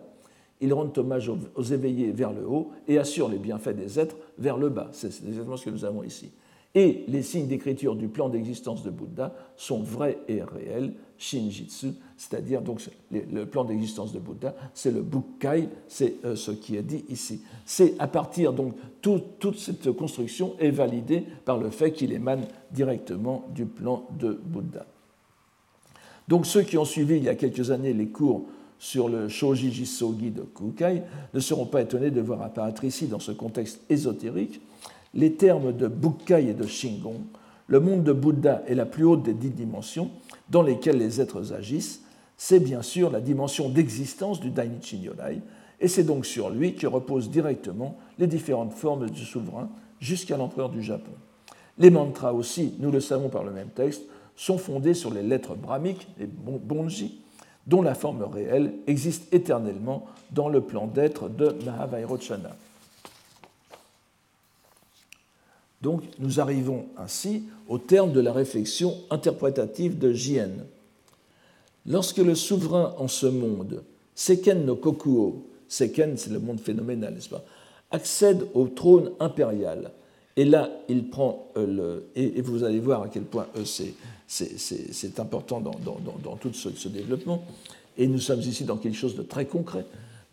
Il rend hommage aux, éveillés vers le haut et assure les bienfaits des êtres vers le bas. C'est exactement ce que nous avons ici. Et les signes d'écriture du plan d'existence de Bouddha sont vrais et réels, Shinjitsu, c'est-à-dire donc le plan d'existence de Bouddha, c'est le Bukkai, c'est euh, ce qui est dit ici. C'est à partir donc toute cette construction est validée par le fait qu'il émane directement du plan de Bouddha. Donc ceux qui ont suivi il y a quelques années les cours sur le Shoji Jisogi de Kukai ne seront pas étonnés de voir apparaître ici, dans ce contexte ésotérique, les termes de Bukkai et de Shingon, le monde de Bouddha est la plus haute des dix dimensions dans lesquelles les êtres agissent, c'est bien sûr la dimension d'existence du Dainichi Nyorai, et c'est donc sur lui que reposent directement les différentes formes du souverain jusqu'à l'empereur du Japon. Les mantras aussi, nous le savons par le même texte, sont fondés sur les lettres brahmiques, les bonji, dont la forme réelle existe éternellement dans le plan d'être de Mahavairochana. Donc nous arrivons ainsi au terme de la réflexion interprétative de Jien. Lorsque le souverain en ce monde, Seken no Kokuo, Seken c'est le monde phénoménal, n'est-ce pas, accède au trône impérial, et là il prend euh, le. Et, vous allez voir à quel point euh, c'est important dans, tout ce, développement, et nous sommes ici dans quelque chose de très concret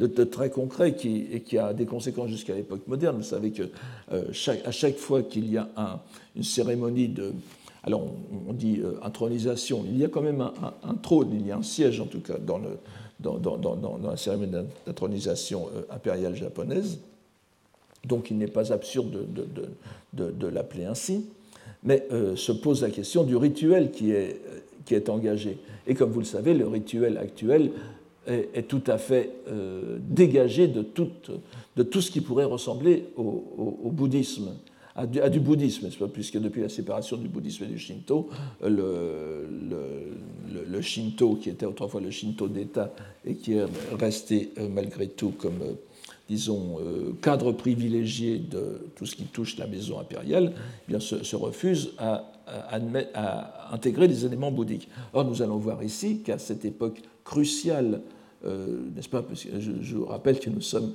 très concret qui, et qui a des conséquences jusqu'à l'époque moderne. Vous savez que euh, chaque fois qu'il y a une cérémonie de, alors on, dit euh, intronisation, il y a quand même un, trône, il y a un siège en tout cas dans, la cérémonie d'intronisation euh, impériale japonaise. Donc il n'est pas absurde de, l'appeler ainsi, mais se pose la question du rituel qui est engagé. Et comme vous le savez, le rituel actuel est, tout à fait euh, dégagé de tout, de tout ce qui pourrait ressembler au, bouddhisme, à du, bouddhisme, puisque depuis la séparation du bouddhisme et du shinto, le, le, shinto, qui était autrefois le shinto d'État et qui est resté euh, malgré tout comme, euh, disons, cadre privilégié de tout ce qui touche la maison impériale, eh bien, se, refuse à, à, intégrer les éléments bouddhiques. Or, nous allons voir ici qu'à cette époque crucial, euh, n'est-ce pas je, vous rappelle que [laughs] nous sommes,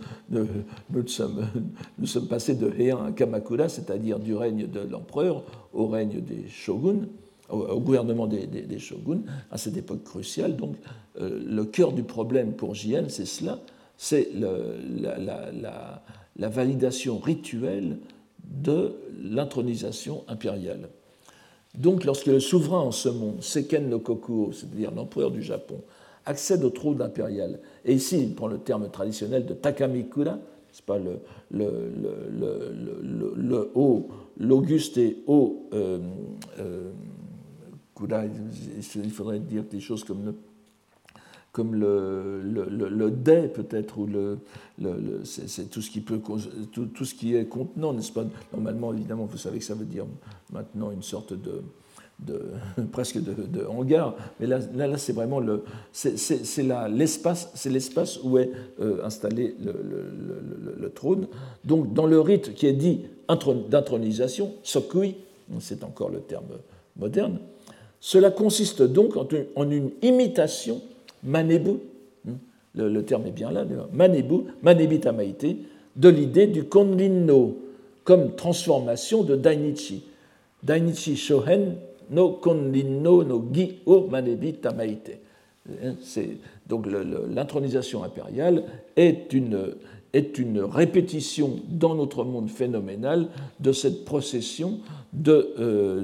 passés de Heian à Kamakura, c'est-à-dire du règne de l'empereur au règne des shoguns, au, gouvernement des, shoguns, à cette époque cruciale. Donc, euh, le cœur du problème pour Jien, c'est cela, c'est la, la, validation rituelle de l'intronisation impériale. Donc, lorsque le souverain en ce monde, Seken no Kokuo, c'est-à-dire l'empereur du Japon, accède au trône impérial. Et ici, il prend le terme traditionnel de Takamikura, c'est pas le, le, le, haut, l'auguste et haut euh, euh, Kura, il faudrait dire des choses comme comme le, le, le, dé peut-être, ou le, le c'est tout ce qui peut tout, tout, ce qui est contenant, n'est-ce pas? Normalement, évidemment, vous savez que ça veut dire maintenant une sorte de de, [laughs] presque de, hangar, mais là, là, c'est vraiment le, c'est, l'espace, c'est l'espace où est euh, installé le, trône. Donc, dans le rite qui est dit d'intronisation, sokui, c'est encore le terme moderne, cela consiste donc en une, imitation manebu, hein, le, terme est bien là, manebu, manebitamaite, de l'idée du konrin comme transformation de Dainichi. Dainichi Shohen no konrinno no gi o manebitamaite. Hein, donc l'intronisation impériale est une, répétition dans notre monde phénoménal de cette procession de, euh,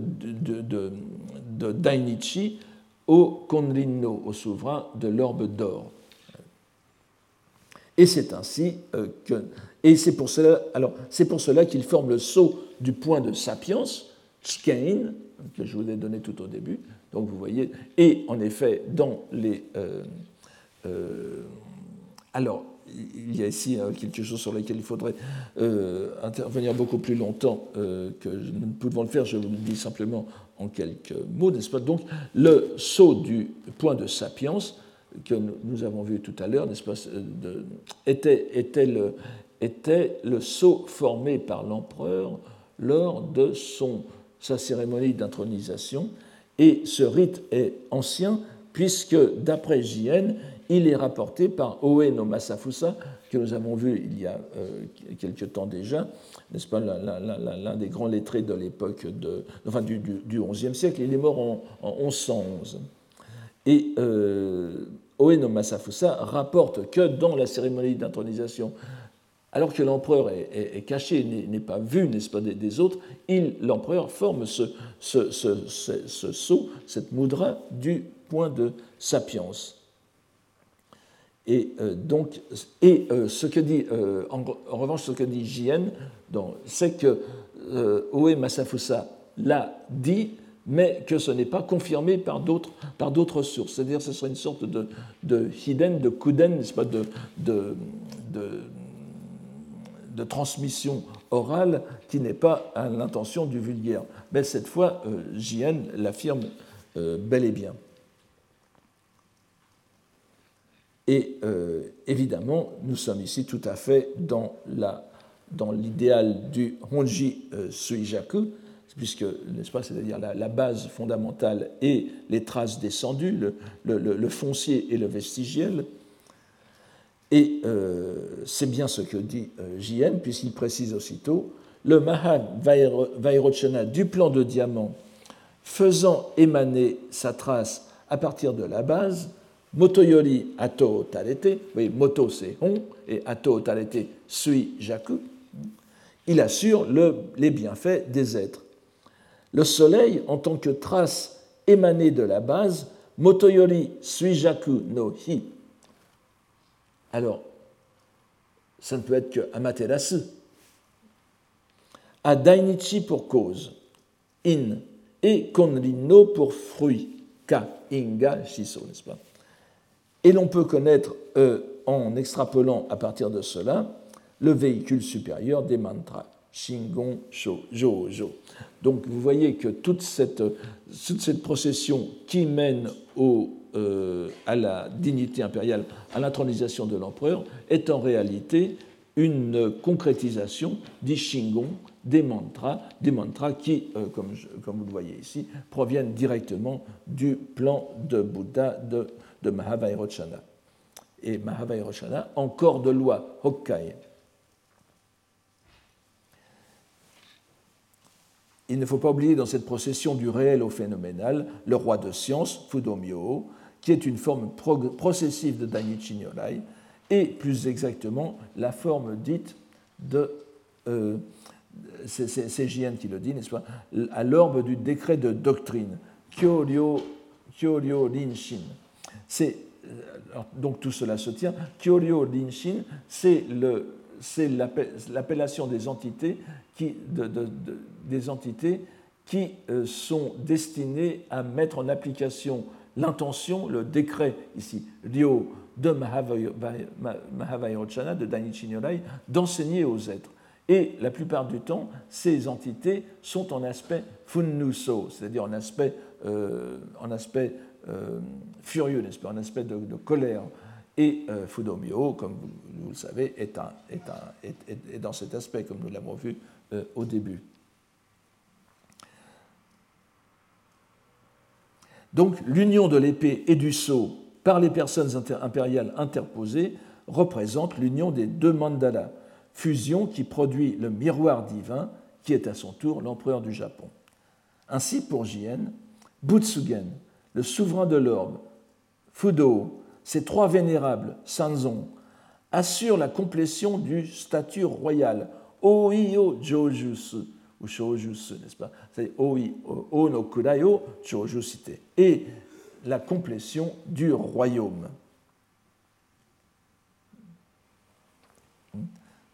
Dainichi au Konrinno, au souverain de l'orbe d'or. Et c'est ainsi euh, que. Et c'est pour cela, alors, c'est pour cela qu'il forme le saut du point de sapiens, Chikein, que je vous ai donné tout au début. Donc vous voyez, et en effet, dans les. Euh, alors, il y a ici hein, quelque chose sur lequel il faudrait euh, intervenir beaucoup plus longtemps euh, que nous ne pouvons le faire. Je vous le dis simplement quelques mots, n'est-ce pas? Donc, le saut du point de sapiens que nous avons vu tout à l'heure, n'est-ce pas, était, le, était saut formé par l'empereur lors de sa cérémonie d'intronisation. Et ce rite est ancien, puisque d'après JN, il est rapporté par Oe no Masafusa, que nous avons vu il y a euh, quelque temps déjà, n'est-ce pas, l'un des grands lettrés de l'époque du, XIe siècle. Il est mort en, 1111. Et euh, no Masafusa rapporte que dans la cérémonie d'intronisation, alors que l'empereur est, caché, n'est pas vu, n'est-ce pas, des, autres, l'empereur forme ce, ce, ce, saut, cette moudra du point de sapiens. Et euh, donc, et euh, ce que dit, euh, en, revanche, ce que dit JN, c'est que Oe Masafusa l'a dit, mais que ce n'est pas confirmé par d'autres, sources. C'est-à-dire que ce serait une sorte de, de hiden, de kuden, n'est-ce pas, de, de, de, transmission orale qui n'est pas à l'intention du vulgaire. Mais cette fois, JN l'affirme bel et bien. Et euh, évidemment, nous sommes ici tout à fait dans, l'idéal du Honji euh, Suijaku, puisque, n'est-ce pas, c'est-à-dire la, base fondamentale et les traces descendues, le, foncier et le vestigiel. Et euh, c'est bien ce que dit JN, puisqu'il précise aussitôt le Mahan Vairochana du plan de diamant faisant émaner sa trace à partir de la base, Motoyori ato tarete, oui, moto c'est hon, et ato tarete sui jaku, il assure le, les bienfaits des êtres. Le soleil, en tant que trace émanée de la base, motoyori sui jaku no hi. Alors, ça ne peut être que Amaterasu. A Dainichi pour cause, in, et Konrin pour fruit, ka, inga, shiso, n'est-ce pas? Et l'on peut connaître, euh, en extrapolant à partir de cela, le véhicule supérieur des mantras, Shingon, Sho. Donc vous voyez que toute cette, toute cette procession qui mène au, euh, à la dignité impériale, à l'intronisation de l'empereur, est en réalité une concrétisation des Shingon, des mantras, des mantras qui, euh, comme, comme, vous le voyez ici, proviennent directement du plan de Bouddha de de Mahavairochana. Et Mahavairochana, encore de loi, Hokkai. Il ne faut pas oublier dans cette procession du réel au phénoménal le roi de science, Fudomyo, qui est une forme processive de Dainichi Nyorai, et plus exactement la forme dite de. Euh, c'est Jien qui le dit, n'est-ce pas? À l'orbe du décret de doctrine, Kyoryo, Kyoryo Rinshin. C'est, euh, donc tout cela se tient. Kyoryo Rinshin, c'est l'appellation des entités qui, des entités qui euh, sont destinées à mettre en application l'intention, le décret ici, Ryo de Mahavairochana, de Dainichi Nyorai, d'enseigner aux êtres. Et la plupart du temps, ces entités sont en aspect funnuso, c'est-à-dire en aspect, en aspect furieux, n'est-ce pas, en aspect de, colère. Et Fudomyo, comme vous, le savez, est, un, est, un, est, dans cet aspect, comme nous l'avons vu au début. Donc l'union de l'épée et du sceau par les personnes impériales interposées représente l'union des deux mandalas, fusion qui produit le miroir divin qui est à son tour l'empereur du Japon. Ainsi pour Jien, Butsugen, le souverain de l'orbe, Fudo, ces trois vénérables, Sanzon, assurent la complétion du statut royal, Oio Jojusu, ou Shoujusu, n'est-ce pas? C'est Oi, O no Shojusite. Et la complétion du royaume.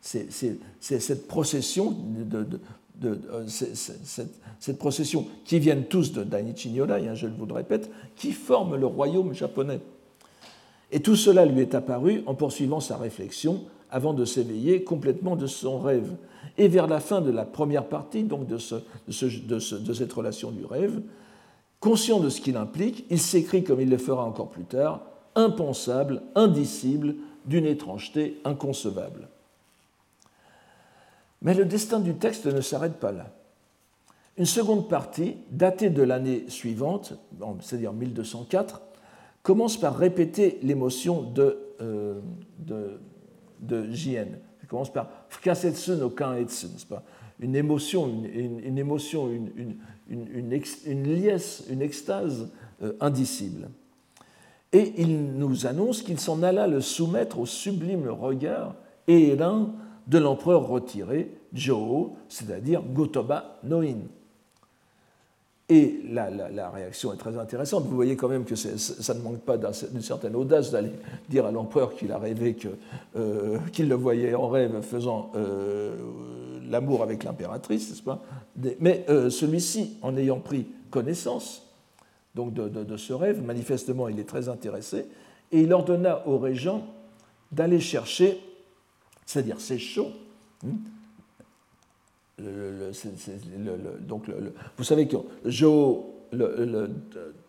C'est cette procession de, euh, cette, procession qui viennent tous de Dainichi Nyorai, hein, je vous le répète, qui forme le royaume japonais. Et tout cela lui est apparu en poursuivant sa réflexion avant de s'éveiller complètement de son rêve. Et vers la fin de la première partie, donc de, de, cette relation du rêve, conscient de ce qu'il implique, il s'écrit, comme il le fera encore plus tard, impensable, indicible, d'une étrangeté inconcevable. Mais le destin du texte ne s'arrête pas là. Une seconde partie, datée de l'année suivante, c'est-à-dire 1204, commence par répéter l'émotion de, euh, de, de Jien. Ça commence par Fukasetsu no Kanetsu, n'est-ce pas? Une émotion, une, émotion, une, une, une, liesse, une extase euh, indicible. Et il nous annonce qu'il s'en alla le soumettre au sublime regard et de l'empereur retiré, Jo, c'est-à-dire Gotoba Noin. Et la, la, réaction est très intéressante. Vous voyez quand même que ça ne manque pas d'une certaine audace d'aller dire à l'empereur qu'il a rêvé euh, qu'il le voyait en rêve faisant euh, l'amour avec l'impératrice, n'est-ce pas? Mais euh, celui-ci, en ayant pris connaissance donc de, ce rêve, manifestement il est très intéressé, et il ordonna au régent d'aller chercher, c'est-à-dire c'est chaud, donc vous savez que Jo, le,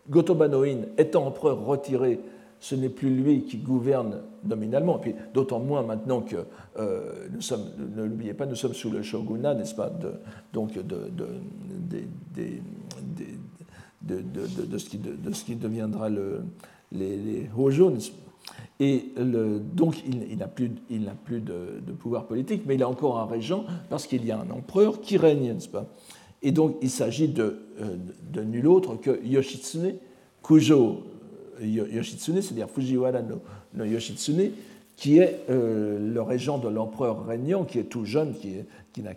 Gotobanoin étant empereur retiré, ce n'est plus lui qui gouverne nominalement, puis d'autant moins maintenant que euh, nous sommes, ne l'oubliez pas, nous sommes sous le shogunat, n'est-ce pas, de, donc ce qui deviendra le, les, les Hojo, et donc, il, n'a plus, il plus de, pouvoir politique, mais il a encore un régent parce qu'il y a un empereur qui règne, n'est-ce pas? Et donc, il s'agit de, euh, de, nul autre que Yoshitsune Kujo euh, Yoshitsune, c'est-à-dire Fujiwara no, Yoshitsune, qui est euh, le régent de l'empereur régnant, qui est tout jeune, qui, est, qui, a,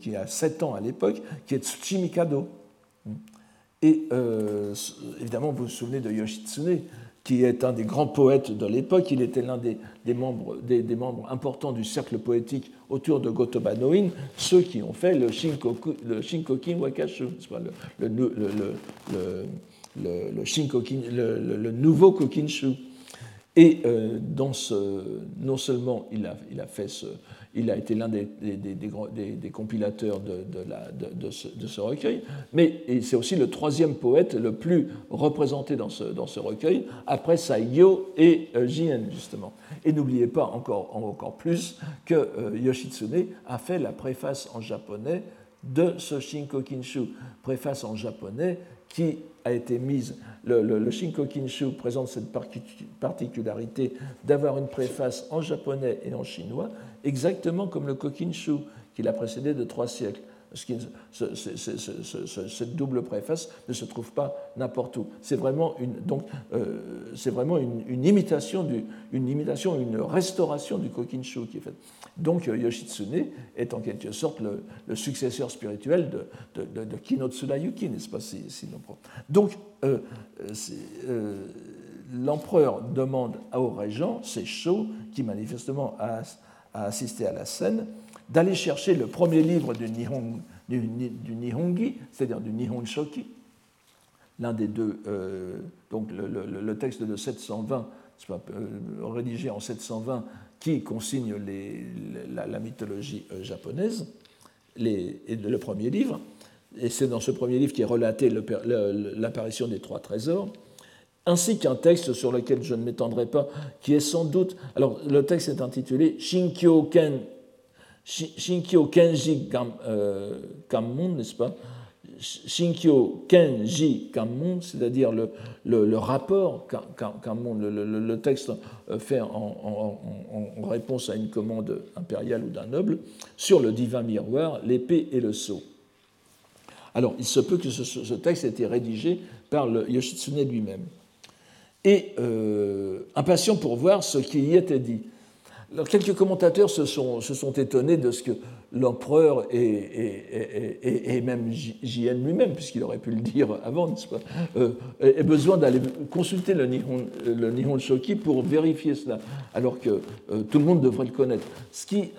qui, a 7 ans à l'époque, qui est Tsuchimikado. Et évidemment, vous vous souvenez de Yoshitsune, qui est un des grands poètes de l'époque. Il était l'un des, membres, des, membres, importants du cercle poétique autour de Gotoba Noin, ceux qui ont fait le, Shinkokin Wakashu, le, nouveau Kokinshu. Et euh, dans ce, non seulement il a fait ce, il a été l'un des, des, compilateurs de, ce, recueil, mais c'est aussi le troisième poète le plus représenté dans ce, recueil, après Saigyo et euh, Jien, justement. Et n'oubliez pas encore, plus que euh, Yoshitsune a fait la préface en japonais de ce Shinkokinshu, préface en japonais qui a été mise. Le, le, le présente cette particularité d'avoir une préface en japonais et en chinois, exactement comme le Kokinshu qui l'a précédé de trois siècles. Cette double préface ne se trouve pas n'importe où. C'est vraiment une, euh, imitation, une restauration du Kokinshu qui est faite. Donc euh, Yoshitsune est en quelque sorte le, successeur spirituel de, de, de, n'est-ce pas Donc euh, l'empereur demande au régent, c'est Sho, qui manifestement a assisté à la scène, d'aller chercher le premier livre du, Nihon, Nihongi, c'est-à-dire du Nihon Shoki, l'un des deux, donc le, texte de 720, rédigé en 720, qui consigne la, mythologie japonaise, les, le premier livre, et c'est dans ce premier livre qui est relaté l'apparition des trois trésors, ainsi qu'un texte sur lequel je ne m'étendrai pas, qui est sans doute. Alors, le texte est intitulé Shinkyo, Ken, Shinkyo Kenji euh, Kammun, n'est-ce pas? Shinkyo Kenji Kammun, c'est-à-dire le, rapport le, texte euh, fait en, réponse à une commande impériale ou d'un noble, sur le divin miroir, l'épée et le sceau. Alors, il se peut que ce, texte ait été rédigé par Yoshitsune lui-même. Et euh, impatient pour voir ce qui y était dit. Quelques commentateurs se sont, étonnés de ce que l'empereur et, même JN lui-même, puisqu'il aurait pu le dire avant, n'est-ce euh, ait besoin d'aller consulter le Nihon, Shoki pour vérifier cela, alors que euh, tout le monde devrait le connaître. Ce qui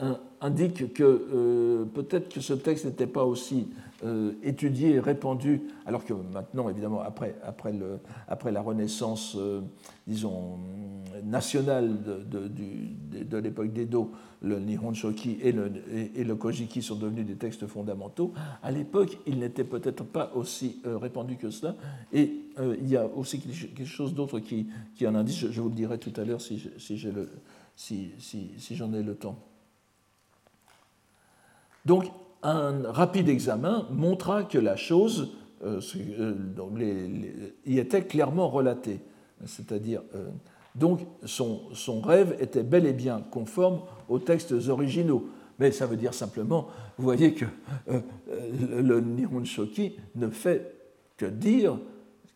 indique que euh, peut-être que ce texte n'était pas aussi euh, étudié répandu, alors que maintenant, évidemment, après, après, le, après la Renaissance, euh, disons, nationale de, de, l'époque d'Edo, le Nihon Shoki et le, et, le Kojiki sont devenus des textes fondamentaux. À l'époque, il n'était peut-être pas aussi répandu que cela. Et il y a aussi quelque chose d'autre qui, qui en indique, je, vous le dirai tout à l'heure si, si, si, si, si j'en ai le temps. Donc, un rapide examen montra que la chose euh, euh, y était clairement relatée. C'est-à-dire, euh, donc, son, rêve était bel et bien conforme aux textes originaux. Mais ça veut dire simplement, vous voyez que le Nihon Shoki ne fait que dire,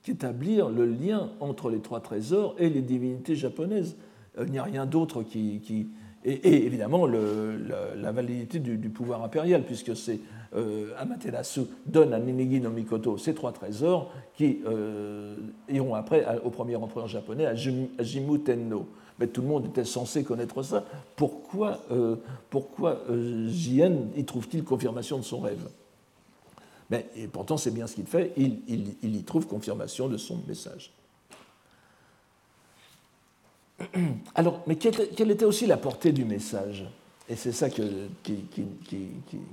qu'établir le lien entre les trois trésors et les divinités japonaises. Il n'y a rien d'autre qui, et, évidemment la, validité du, pouvoir impérial, puisque c'est euh, Amaterasu donne à Ninigi no Mikoto ces trois trésors qui euh, iront après au premier empereur japonais, à Tenno. Mais tout le monde était censé connaître ça. Pourquoi, euh, pourquoi Jien y trouve-t-il confirmation de son rêve? Mais, Et pourtant, c'est bien ce qu'il fait, il y trouve confirmation de son message. [clears throat] Alors, mais quelle était aussi la portée du message Et c'est ça qui,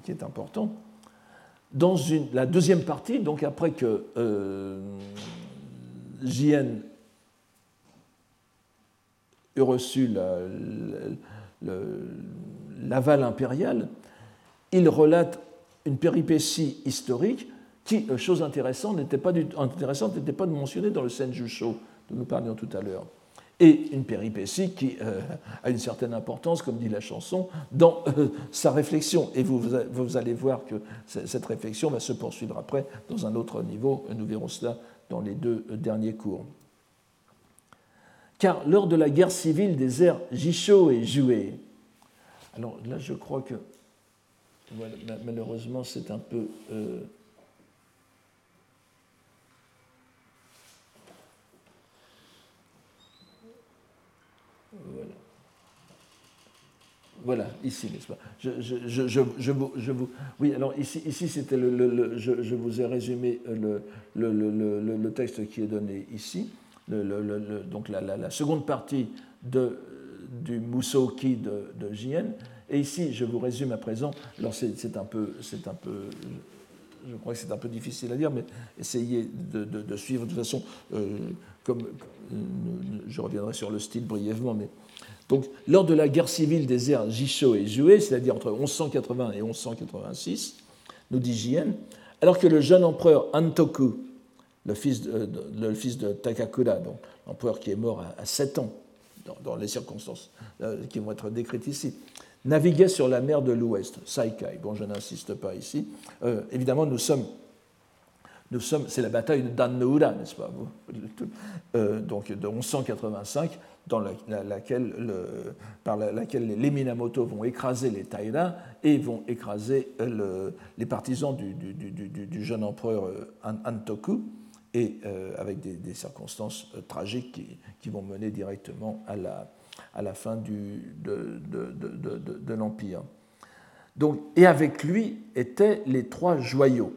est important. Dans la deuxième partie, donc après que euh, JN eut reçu l'aval impérial, il relate une péripétie historique qui, euh, chose intéressante, n'était pas, mentionnée dans le Senjusho dont nous parlions tout à l'heure et une péripétie qui euh, a une certaine importance, comme dit la chanson, dans euh, sa réflexion. Et vous, vous, allez voir que cette réflexion va se poursuivre après dans un autre niveau. Nous verrons cela dans les deux derniers cours. Car lors de la guerre civile des airs Jisho et Joué, alors là je crois que malheureusement c'est un peu... Euh, Voilà, ici, n'est-ce pas? Je, je, je, je, vous, Oui, alors ici, ici c'était le, je, vous ai résumé le, le, texte qui est donné ici. donc la, la, seconde partie de, du Musoki de, de. Et ici, je vous résume à présent. Alors c'est un peu, c'est un peu, je crois que c'est un peu difficile à dire, mais essayez de, de, suivre de toute façon, euh, comme euh, je reviendrai sur le style brièvement, mais donc lors de la guerre civile des airs Jisho et Jue, c'est-à-dire entre 1180 et 1186, nous dit Jien, alors que le jeune empereur Antoku, le fils de, Takakura, donc l'empereur qui est mort à, 7 ans, dans, les circonstances euh, qui vont être décrites ici, naviguait sur la mer de l'Ouest, Saikai. Bon, je n'insiste pas ici. Euh, évidemment, nous sommes, nous sommes, c'est la bataille de Dan-no-ura, n'est-ce pas euh, Donc de 1185, dans laquelle le, par laquelle les Minamoto vont écraser les Taira et vont écraser le, les partisans du, jeune empereur Antoku, et euh, avec des, circonstances tragiques qui, vont mener directement à la, fin de, de, l'Empire. Donc, et avec lui étaient les trois joyaux.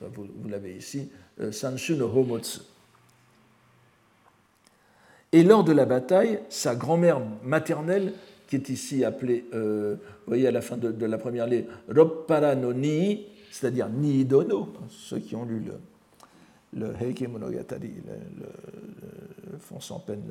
Vous, l'avez ici, Sanshu no Homotsu. Et lors de la bataille, sa grand-mère maternelle, qui est ici appelée, vous voyez à la fin de, la première lettre, Roppara no Nii, c'est-à-dire Niidono, ceux qui ont lu le, Heike Monogatari, font sans peine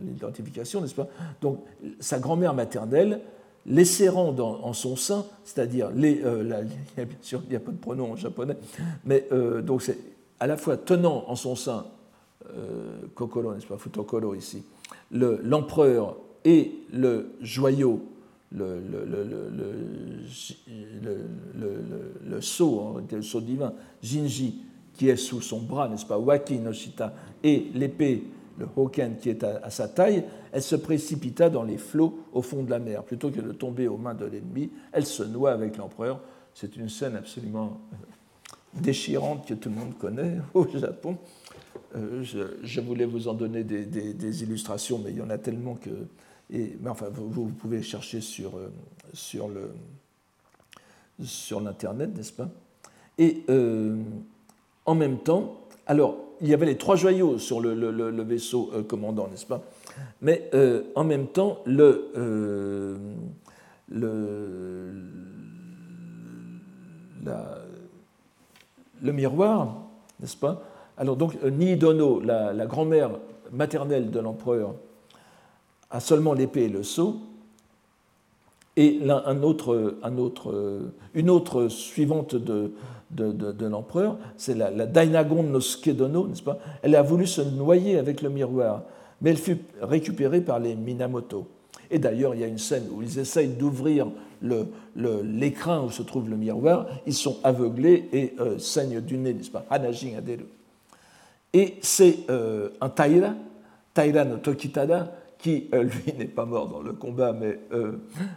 l'identification, n'est-ce pas? Donc, sa grand-mère maternelle, les serrant en son sein, c'est-à-dire les, euh, [laughs] bien sûr il n'y a pas de pronom en japonais, mais euh, donc c'est à la fois tenant en son sein euh, kokoro, n'est-ce pas, futokoro ici, l'empereur et le joyau, le, le, sceau, hein, le sceau divin, Jinji, qui est sous son bras, n'est-ce pas, Waki Noshita, et l'épée le Hoken qui est à, sa taille, elle se précipita dans les flots au fond de la mer. Plutôt que de tomber aux mains de l'ennemi, elle se noie avec l'empereur. C'est une scène absolument euh, déchirante que tout le monde connaît [laughs] au Japon. Euh, je, voulais vous en donner des, illustrations, mais il y en a tellement que. Et, mais enfin, vous, pouvez chercher sur, euh, sur, le, sur l'Internet, n'est-ce pas? Et en même temps, alors, il y avait les trois joyaux sur le, vaisseau euh, commandant, n'est-ce pas? Mais euh, en même temps, le, euh, miroir, n'est-ce pas? Alors, donc, Nidono, la, la grand-mère maternelle de l'empereur, a seulement l'épée et le sceau, et une autre suivante de, de, l'empereur, c'est la, la, Dainagon no Skedono, n'est-ce pas? Elle a voulu se noyer avec le miroir, mais elle fut récupérée par les Minamoto. Et d'ailleurs, il y a une scène où ils essayent d'ouvrir l'écrin où se trouve le miroir, ils sont aveuglés et euh, saignent du nez, n'est-ce pas? Hanajin Aderu. Et c'est euh, un Taira, Taira no Tokitada, qui, euh, [laughs] lui, n'est pas mort dans le combat, mais euh,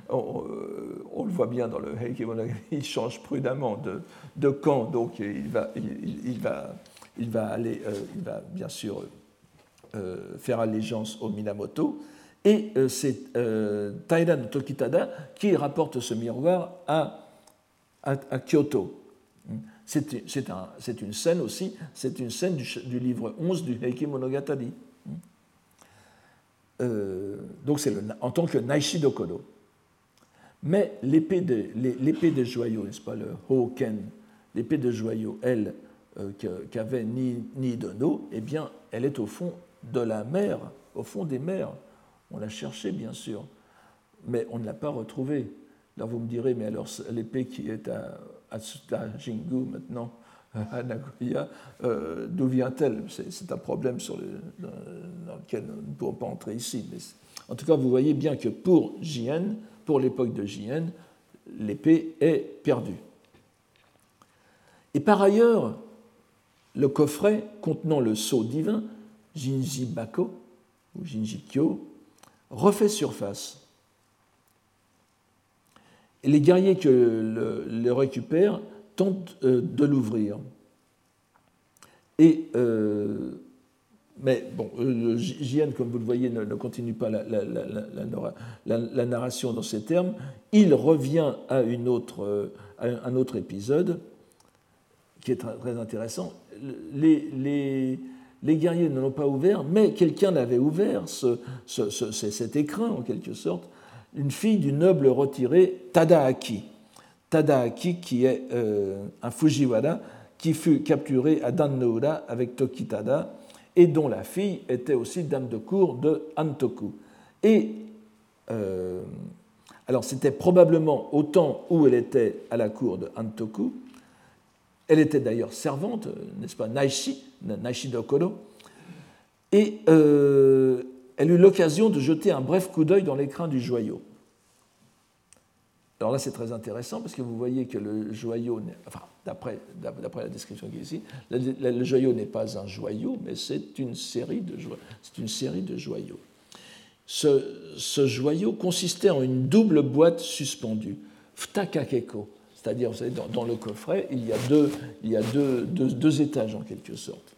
euh, on, le voit bien dans le Heikimonogatari, [laughs] il change prudemment de, camp, donc il va, il, va, il va aller, il va bien sûr faire allégeance au Minamoto. Et c'est Taira no Tokitada qui rapporte ce miroir à, Kyoto. C'est un, une scène aussi, c'est une scène du, du, livre 11 du Heike Monogatari. Euh, donc c'est en tant que Naishi Dokodo. Mais l'épée de, l'épée de joyaux, n'est-ce pas, le Hoken, l'épée de joyaux, elle, euh, qu'avait Ni, Nidono, eh bien, elle est au fond de la mer, au fond des mers. On l'a cherchée, bien sûr, mais on ne l'a pas retrouvée. Là, vous me direz, mais alors l'épée qui est à, à Jingu maintenant, à Nagoya, euh, d'où vient-elle? C'est un problème dans lequel nous ne pouvons pas entrer ici. Mais en tout cas, vous voyez bien que pour Jien, pour l'époque de Jien, l'épée est perdue. Et par ailleurs, le coffret contenant le sceau divin, Jinji Bako, ou Jinji Kyo, refait surface. Et les guerriers que le récupèrent tente euh, de l'ouvrir. Et, euh, mais bon, euh, JN, comme vous le voyez, ne, continue pas la, narration dans ces termes. Il revient à, autre, un autre épisode qui est très, intéressant. Les, guerriers ne l'ont pas ouvert, mais quelqu'un l'avait ouvert, ce, cet écrin en quelque sorte, une fille du noble retiré Tadaaki. Tadaaki, qui est euh, un Fujiwara, qui fut capturé à Dannoura avec Tokitada, et dont la fille était aussi dame de cour de Antoku. Et euh, alors c'était probablement au temps où elle était à la cour de Antoku. Elle était d'ailleurs servante, n'est-ce pas, Naishi, Naishi Dokoro. Et euh, elle eut l'occasion de jeter un bref coup d'œil dans l'écrin du joyau. Alors là, c'est très intéressant parce que vous voyez que le joyau, enfin, d'après la description qui est ici, le, joyau n'est pas un joyau, mais c'est une série de, une série de joyaux. Ce, joyau consistait en une double boîte suspendue, ftakakeko, c'est-à-dire, vous savez, dans, le coffret, il y a, deux, il y a deux, deux étages en quelque sorte.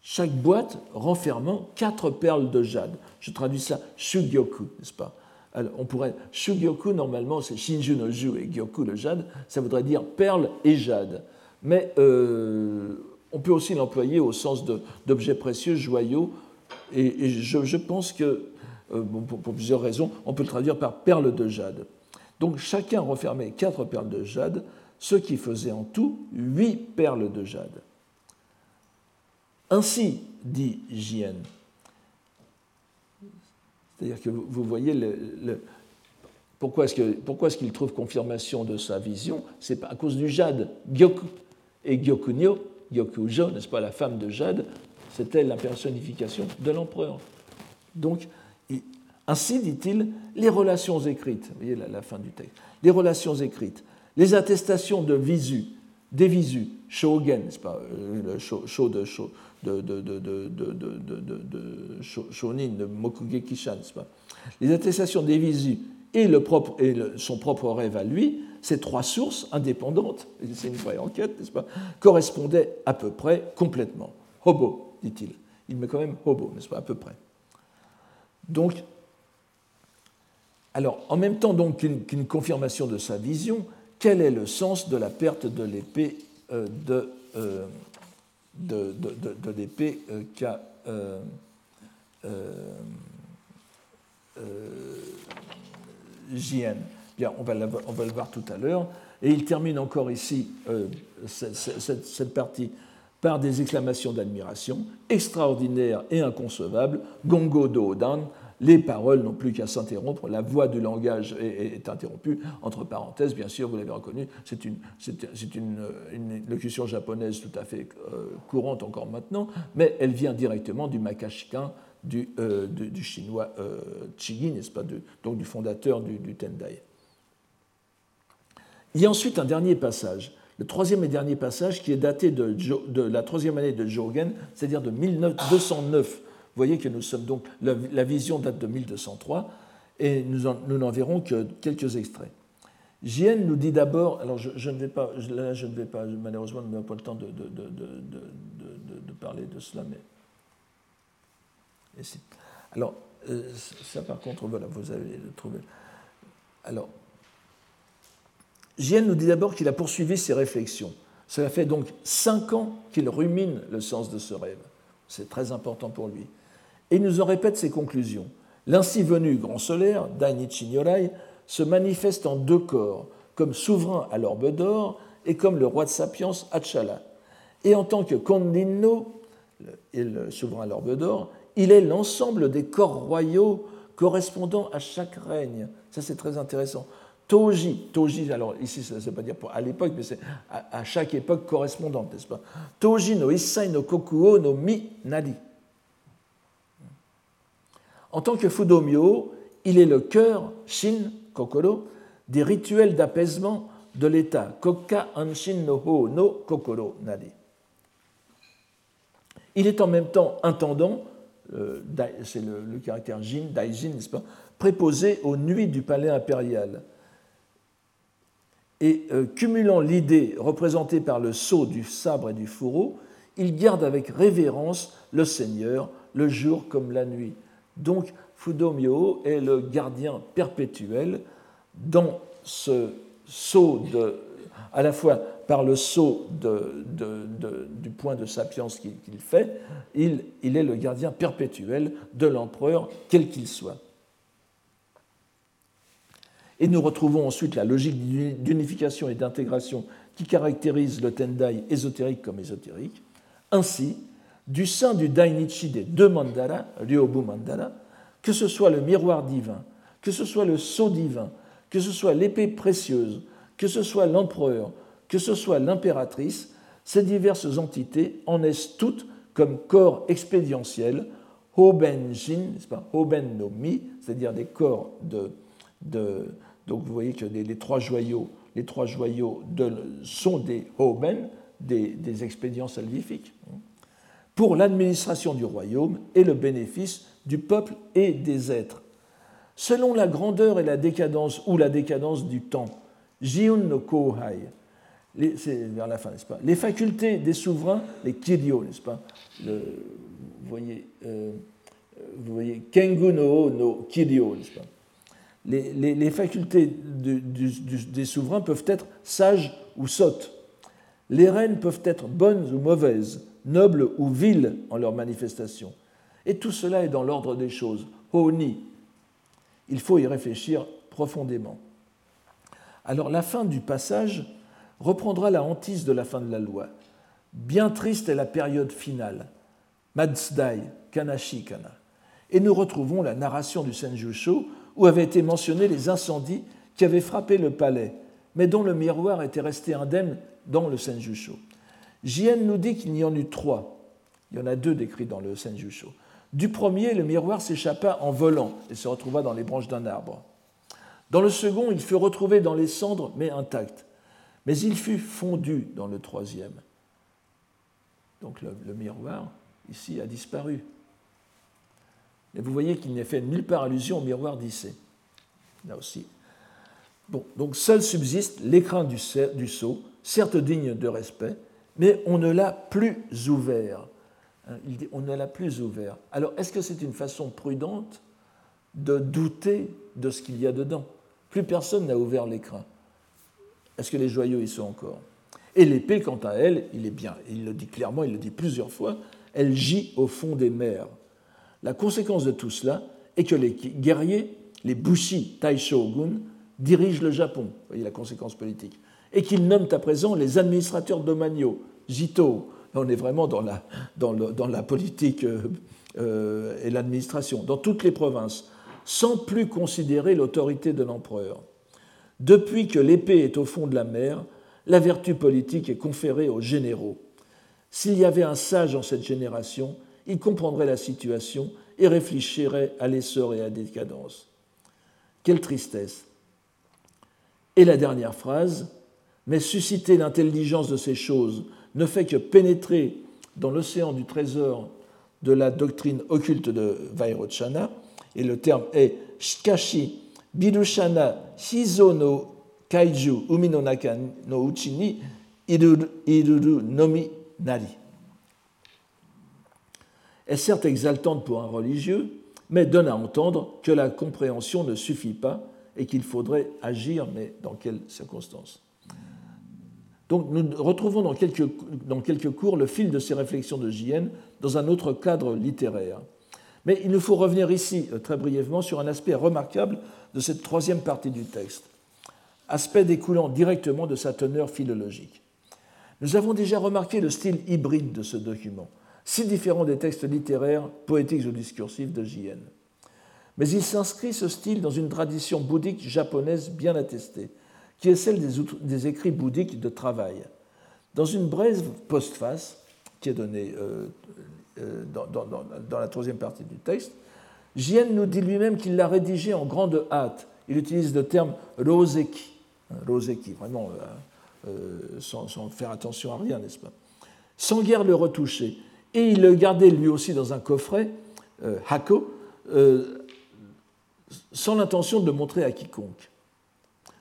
Chaque boîte renfermant quatre perles de jade. Je traduis ça shugyoku, n'est-ce pas? On pourrait. Shugyoku, normalement, c'est Shinju no Ju et Gyoku le jade, ça voudrait dire perle et jade. mais euh, on peut aussi l'employer au sens d'objets précieux, joyaux, et, je, pense que, euh, pour, plusieurs raisons, on peut le traduire par perles de jade. Donc chacun refermait quatre perles de jade, ce qui faisait en tout huit perles de jade. Ainsi, dit Jien, c'est-à-dire que vous voyez pourquoi est-ce qu'il trouve confirmation de sa vision? C'est à cause du jade. Gyoku et Gyokunyo, Gyokujo, n'est-ce pas, la femme de jade, c'était la personnification de l'empereur. Donc, ainsi dit-il, les relations écrites, vous voyez la, fin du texte, les relations écrites, les attestations de visu, des visus, shogen, n'est-ce pas, le show, de, show, de, de, de, de, shonin, de mokugekishan, les attestations des visus et, le propre, et son propre rêve à lui, ces trois sources indépendantes, c'est une vraie enquête, n'est-ce pas, correspondaient à peu près complètement. Hobo, dit-il. Il met quand même hobo, n'est-ce pas, à peu près. Donc, alors, en même temps donc qu'une confirmation de sa vision, quel est le sens de la perte de l'épée euh, de, euh, de, de, l'épée euh, qu'a JN Bien, on va, on va, le voir tout à l'heure. Et il termine encore ici cette, cette, partie par des exclamations d'admiration extraordinaires et inconcevables. Gongo do Odan, les paroles n'ont plus qu'à s'interrompre, la voix du langage est, interrompue, entre parenthèses, bien sûr, vous l'avez reconnu, c'est une, locution japonaise tout à fait euh, courante encore maintenant, mais elle vient directement du makashikan du, euh, du, chinois euh, n'est-ce pas, donc du fondateur du, Tendai. Il y a ensuite un dernier passage, le troisième et dernier passage qui est daté de, la troisième année de Jogen, c'est-à-dire de 1209 vous voyez que nous sommes donc, la, vision date de 1203 et nous n'en verrons que quelques extraits. Jien nous dit d'abord, alors je, ne vais pas, là je ne vais pas, malheureusement, nous n'avons pas le temps de, de, parler de cela, mais. Alors, euh, ça par contre, voilà, vous avez trouvé. Alors, Jien nous dit d'abord qu'il a poursuivi ses réflexions. Cela fait donc cinq ans qu'il rumine le sens de ce rêve. C'est très important pour lui et il nous en répète ses conclusions. L'ainsi venu grand solaire, Dainichi Nyorai, se manifeste en deux corps, comme souverain à l'orbe d'or et comme le roi de Sapiens Achala. Et en tant que Kondinno, le souverain à l'orbe d'or, il est l'ensemble des corps royaux correspondant à chaque règne. Ça, c'est très intéressant. Toji, Toji, alors ici, ça ne veut pas dire à l'époque, mais c'est à, chaque époque correspondante, n'est-ce pas? Toji no Issai no Kokuo no Mi Nadi. En tant que Fudomyo, il est le cœur, Shin, Kokoro, des rituels d'apaisement de l'état, Kokka Anshin no Ho no Kokoro Nari. Il est en même temps intendant, euh, c'est le, caractère Jin, Daijin, n'est-ce pas, préposé aux nuits du palais impérial. Et euh, cumulant l'idée représentée par le sceau du sabre et du fourreau, il garde avec révérence le Seigneur, le jour comme la nuit. Donc, Fudomyo est le gardien perpétuel dans ce saut de, à la fois par le saut du point de sapience qu'il fait, il, il est le gardien perpétuel de l'empereur, quel qu'il soit. Et nous retrouvons ensuite la logique d'unification et d'intégration qui caractérise le Tendai ésotérique comme ésotérique. Ainsi, du sein du Dainichi des deux mandalas, Ryobu Mandala, que ce soit le miroir divin, que ce soit le sceau divin, que ce soit l'épée précieuse, que ce soit l'empereur, que ce soit l'impératrice, ces diverses entités en naissent toutes comme corps expédientiels, Hoben-jin, Hoben no Mi, c'est-à-dire des corps de, Donc vous voyez que les, trois joyaux, les trois joyaux sont des Hoben, des, des expédients salvifiques pour l'administration du royaume et le bénéfice du peuple et des êtres. Selon la grandeur et la décadence ou la décadence du temps, Jiun no Kohai, c'est vers la fin, n'est-ce pas? Les facultés des souverains, les Kiryo, n'est-ce pas? Vous, voyez, euh, vous voyez, Kengu no no Kiryo, n'est-ce pas? Les, les, facultés des souverains peuvent être sages ou sottes. Les reines peuvent être bonnes ou mauvaises, nobles ou viles en leur manifestation. Et tout cela est dans l'ordre des choses. Honi. Il faut y réfléchir profondément. Alors la fin du passage reprendra la hantise de la fin de la loi. Bien triste est la période finale. Madsdai, Kanashi Kana. Et nous retrouvons la narration du Senjusho où avaient été mentionnés les incendies qui avaient frappé le palais, mais dont le miroir était resté indemne dans le Senjusho. Jien nous dit qu'il y en eut trois. Il y en a deux décrits dans le Senjusho. Du premier, le miroir s'échappa en volant et se retrouva dans les branches d'un arbre. Dans le second, il fut retrouvé dans les cendres, mais intact. Mais il fut fondu dans le troisième. Donc le, miroir, ici, a disparu. Et vous voyez qu'il n'est fait nulle part allusion au miroir d'Issée. Là aussi. Bon, donc seul subsiste l'écrin du sceau, certes digne de respect, mais on ne l'a plus ouvert. Hein, il dit on ne l'a plus ouvert. Alors est-ce que c'est une façon prudente de douter de ce qu'il y a dedans? Plus personne n'a ouvert l'écrin. Est-ce que les joyaux y sont encore? Et l'épée, quant à elle, il est bien, il le dit clairement, il le dit plusieurs fois, elle gît au fond des mers. La conséquence de tout cela est que les guerriers, les Bushi Taishogun, dirigent le Japon, vous voyez la conséquence politique, et qu'ils nomment à présent les administrateurs domaniaux, Jito. on est vraiment dans la, dans dans la politique euh, euh, et l'administration, dans toutes les provinces, sans plus considérer l'autorité de l'empereur. Depuis que l'épée est au fond de la mer, la vertu politique est conférée aux généraux. S'il y avait un sage en cette génération, il comprendrait la situation et réfléchirait à l'essor et à la décadence. Quelle tristesse. Et la dernière phrase, mais susciter l'intelligence de ces choses ne fait que pénétrer dans l'océan du trésor de la doctrine occulte de Vairochana, et le terme est Shikashi Bidushana Shizono Kaiju Uminonaka no Uchini Iruru Nomi Nari. Est certes exaltante pour un religieux, mais donne à entendre que la compréhension ne suffit pas et qu'il faudrait agir, mais dans quelles circonstances? Donc nous retrouvons dans quelques, cours le fil de ces réflexions de JN dans un autre cadre littéraire. Mais il nous faut revenir ici euh, très brièvement sur un aspect remarquable de cette troisième partie du texte, aspect découlant directement de sa teneur philologique. Nous avons déjà remarqué le style hybride de ce document si différent des textes littéraires, poétiques ou discursifs de J.N. Mais il s'inscrit ce style dans une tradition bouddhique japonaise bien attestée, qui est celle des, écrits bouddhiques de travail. Dans une brève postface, qui est donnée euh, euh, dans, la troisième partie du texte, Jien nous dit lui-même qu'il l'a rédigé en grande hâte. Il utilise le terme roseki, hein, roseki, vraiment euh, sans, faire attention à rien, n'est-ce pas? Sans guère le retoucher, et il le gardait lui aussi dans un coffret, euh, Hako, sans l'intention de le montrer à quiconque.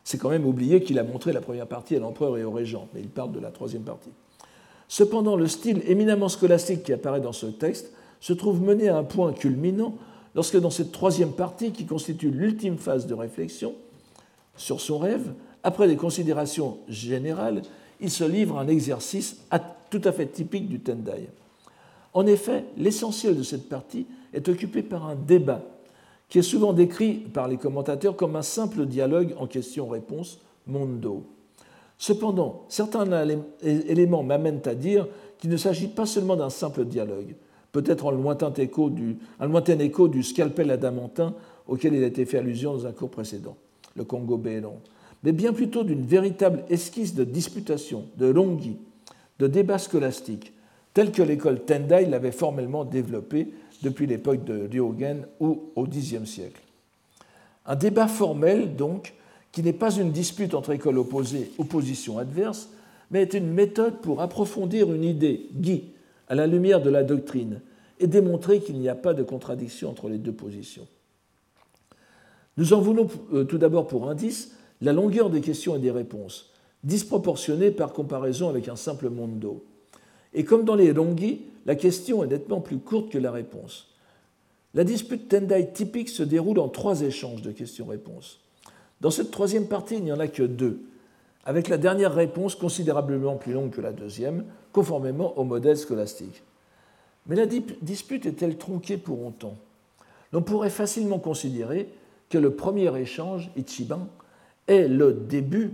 C'est quand même oublié qu'il a montré la première partie à l'empereur et au régent, mais il parle de la troisième partie. Cependant, le style éminemment scolastique qui apparaît dans ce texte se trouve mené à un point culminant lorsque dans cette troisième partie, qui constitue l'ultime phase de réflexion sur son rêve, après des considérations générales, il se livre à un exercice tout à fait typique du Tendai. En effet, l'essentiel de cette partie est occupé par un débat qui est souvent décrit par les commentateurs comme un simple dialogue en question-réponse mondo. Cependant, certains éléments m'amènent à dire qu'il ne s'agit pas seulement d'un simple dialogue, peut-être un lointain écho du, scalpel adamantin auquel il a été fait allusion dans un cours précédent, le Congo Bélon, mais bien plutôt d'une véritable esquisse de disputation, de longi, de débat scolastique, tel que l'école Tendai l'avait formellement développé depuis l'époque de Ryogen ou au Xe siècle. Un débat formel, donc, qui n'est pas une dispute entre écoles opposées ou positions adverses, mais est une méthode pour approfondir une idée, Guy, à la lumière de la doctrine, et démontrer qu'il n'y a pas de contradiction entre les deux positions. Nous en voulons euh, tout d'abord pour indice la longueur des questions et des réponses, disproportionnée par comparaison avec un simple mondo. Et comme dans les Rongi, la question est nettement plus courte que la réponse. La dispute Tendai typique se déroule en trois échanges de questions-réponses. Dans cette troisième partie, il n'y en a que deux. avec la dernière réponse considérablement plus longue que la deuxième, conformément au modèle scolastique. Mais la dispute est-elle tronquée pour autant? On pourrait facilement considérer que le premier échange, Ichiban, est le début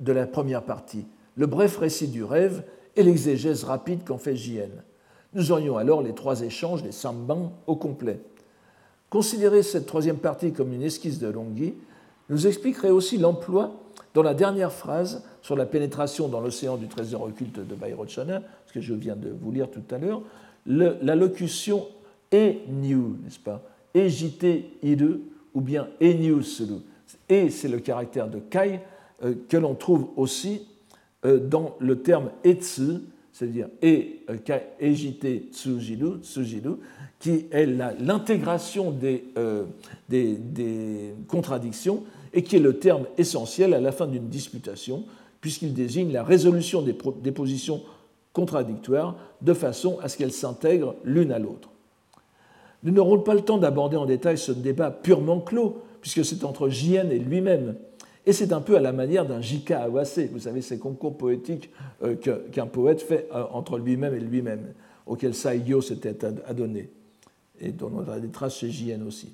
de la première partie, le bref récit du rêve et l'exégèse rapide qu'en fait JN. Nous aurions alors les trois échanges, les samban, au complet. Considérer cette troisième partie comme une esquisse de Longhi nous expliquerait aussi l'emploi dans la dernière phrase sur la pénétration dans l'océan du trésor occulte de Bayrochana, ce que je viens de vous lire tout à l'heure, la locution e new, n'est-ce pas? Ejite iru ou bien e new. Et c'est le caractère de kai euh, que l'on trouve aussi dans le terme etsu, c'est-à-dire e, euh, ejite tsujiru, tsujiru, qui est l'intégration des, des, des contradictions et qui est le terme essentiel à la fin d'une disputation, puisqu'il désigne la résolution des, des positions contradictoires de façon à ce qu'elles s'intègrent l'une à l'autre. Nous n'aurons pas le temps d'aborder en détail ce débat purement clos, puisque c'est entre JN et lui-même. Et c'est un peu à la manière d'un Jika Awase, vous savez, ces concours poétiques euh, qu'un poète fait euh, entre lui-même et lui-même, auquel Saigyo s'était adonné, et dont on a des traces chez JN aussi.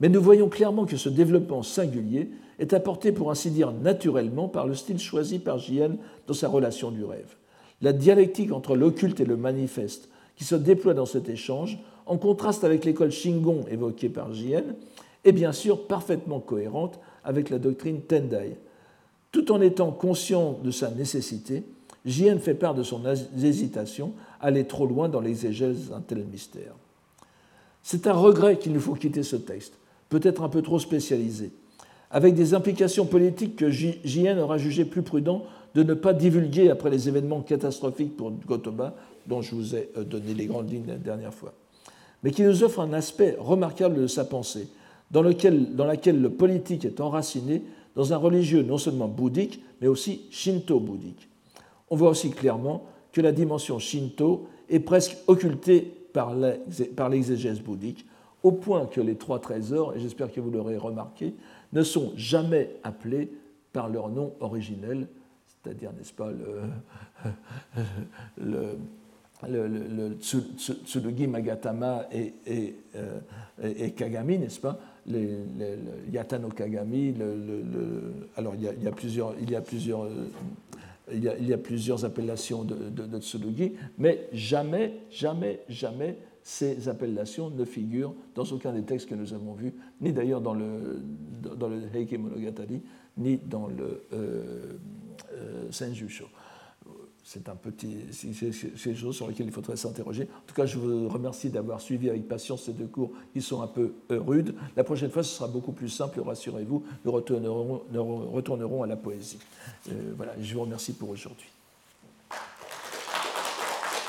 Mais nous voyons clairement que ce développement singulier est apporté, pour ainsi dire, naturellement par le style choisi par JN dans sa relation du rêve. La dialectique entre l'occulte et le manifeste qui se déploie dans cet échange, en contraste avec l'école Shingon évoquée par JN, est bien sûr parfaitement cohérente avec la doctrine Tendai. Tout en étant conscient de sa nécessité, JN fait part de son hésitation à aller trop loin dans l'exégèse d'un tel mystère. C'est un regret qu'il nous faut quitter ce texte, peut-être un peu trop spécialisé, avec des implications politiques que JN aura jugé plus prudent de ne pas divulguer après les événements catastrophiques pour Gotoba, dont je vous ai euh, donné les grandes lignes la dernière fois, mais qui nous offre un aspect remarquable de sa pensée, dans, lequel, dans laquelle le politique est enraciné dans un religieux non seulement bouddhique, mais aussi shinto-bouddhique. On voit aussi clairement que la dimension shinto est presque occultée par l'exégèse bouddhique, au point que les trois trésors, et j'espère que vous l'aurez remarqué, ne sont jamais appelés par leur nom originel, c'est-à-dire, n'est-ce pas, le, [laughs] le, Tsurugi Magatama euh, et Kagami, n'est-ce pas les, Yatano Kagami, alors il y, a, il y, a, plusieurs, il y a plusieurs euh, il y a, plusieurs appellations de, de, Tsurugi, mais jamais, jamais, jamais ces appellations ne figurent dans aucun des textes que nous avons vus, ni d'ailleurs dans le, dans le Heike Monogatari, ni dans le euh, euh Senjusho c'est un petit, c'est des choses sur lesquelles il faudrait s'interroger. En tout cas, je vous remercie d'avoir suivi avec patience ces deux cours qui sont un peu euh, rudes. La prochaine fois, ce sera beaucoup plus simple, rassurez-vous, nous retournerons, à la poésie. Euh, voilà, je vous remercie pour aujourd'hui.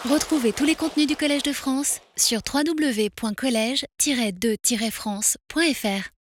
Retrouvez tous les contenus du Collège de France sur www.colège-2-france.fr.